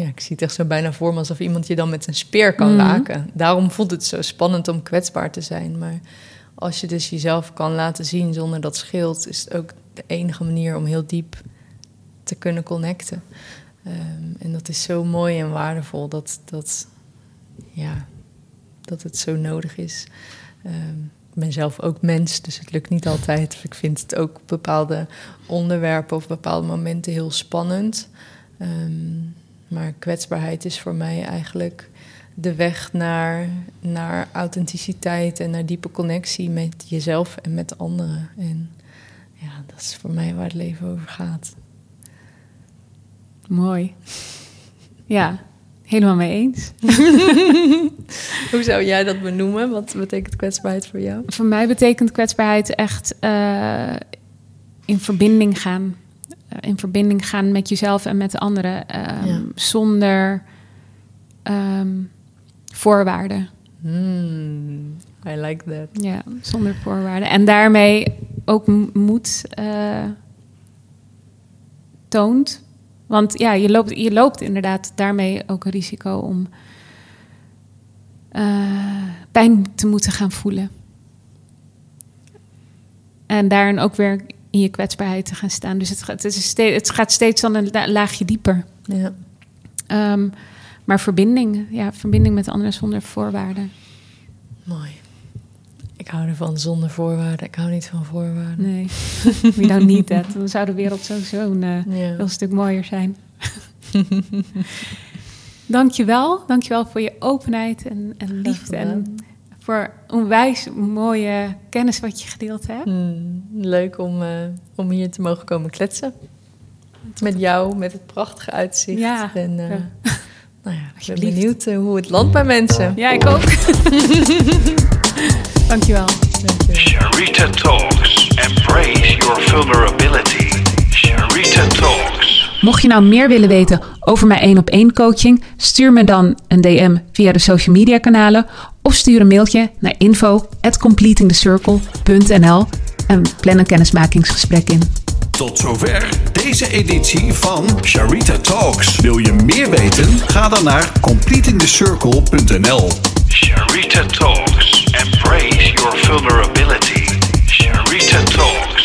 D: ja, ik zie het echt zo bijna voor me alsof iemand je dan met een speer kan
C: Mhm.
D: raken. Daarom voelt het zo spannend om kwetsbaar te zijn. Maar als je dus jezelf kan laten zien zonder dat schild, is het ook de enige manier om heel diep te kunnen connecten. Ehm, en dat is zo mooi en waardevol dat, dat, ja, dat het zo nodig is. Ehm, ik ben zelf ook mens, dus het lukt niet altijd. Ik vind het ook bepaalde onderwerpen of bepaalde momenten heel spannend. Ehm, maar kwetsbaarheid is voor mij eigenlijk de weg naar, naar authenticiteit en naar diepe connectie met jezelf en met anderen. En ja, dat is voor mij waar het leven over gaat.
C: Mooi. Ja, helemaal mee eens.
D: Hoe zou jij dat benoemen? Wat betekent kwetsbaarheid voor jou?
C: Voor mij betekent kwetsbaarheid echt eh, in verbinding gaan. Eh, in verbinding gaan met jezelf en met de anderen. ehm,
D: Ja.
C: Zonder ehm, voorwaarden.
D: Hmm, I like that.
C: Ja, zonder voorwaarden. En daarmee ook moed eh, toont. Want ja, je loopt, je loopt inderdaad daarmee ook een risico om eh, pijn te moeten gaan voelen. En daarin ook weer in je kwetsbaarheid te gaan staan. Dus het, gaat- het, is steeds, het gaat steeds dan een la- laagje dieper.
D: Ja.
C: Ehm, maar verbinding, ja, verbinding met anderen zonder voorwaarden.
D: Mooi. Ik hou ervan zonder voorwaarden. Ik hou niet van voorwaarden.
C: Nee, we don't need that. Dan zou de wereld sowieso een eh,
D: Ja.
C: heel stuk mooier zijn. Dankjewel. Dankjewel voor je openheid en, en liefde. En. Voor onwijs mooie kennis wat je gedeeld hebt.
D: Hmm, leuk om, eh, om hier te mogen komen kletsen. Met jou, met het prachtige uitzicht.
C: Ja.
D: En, eh,
C: Ja.
D: nou ja, ik ben benieuwd eh, hoe het landt bij mensen.
C: Ja, ik ook. Dankjewel.
D: Dankjewel.
B: Sharita Talks. Embrace your vulnerability. Sharita Talks.
C: Mocht je nou meer willen weten over mijn één op één coaching, stuur me dan een DM via de social media kanalen of stuur een mailtje naar info at en plan een kennismakingsgesprek in.
A: Tot zover deze editie van Sharita Talks. Wil je meer weten? Ga dan naar completingthecircle.nl.
B: Sharita Talks. Embrace your vulnerability. Sharita Talks.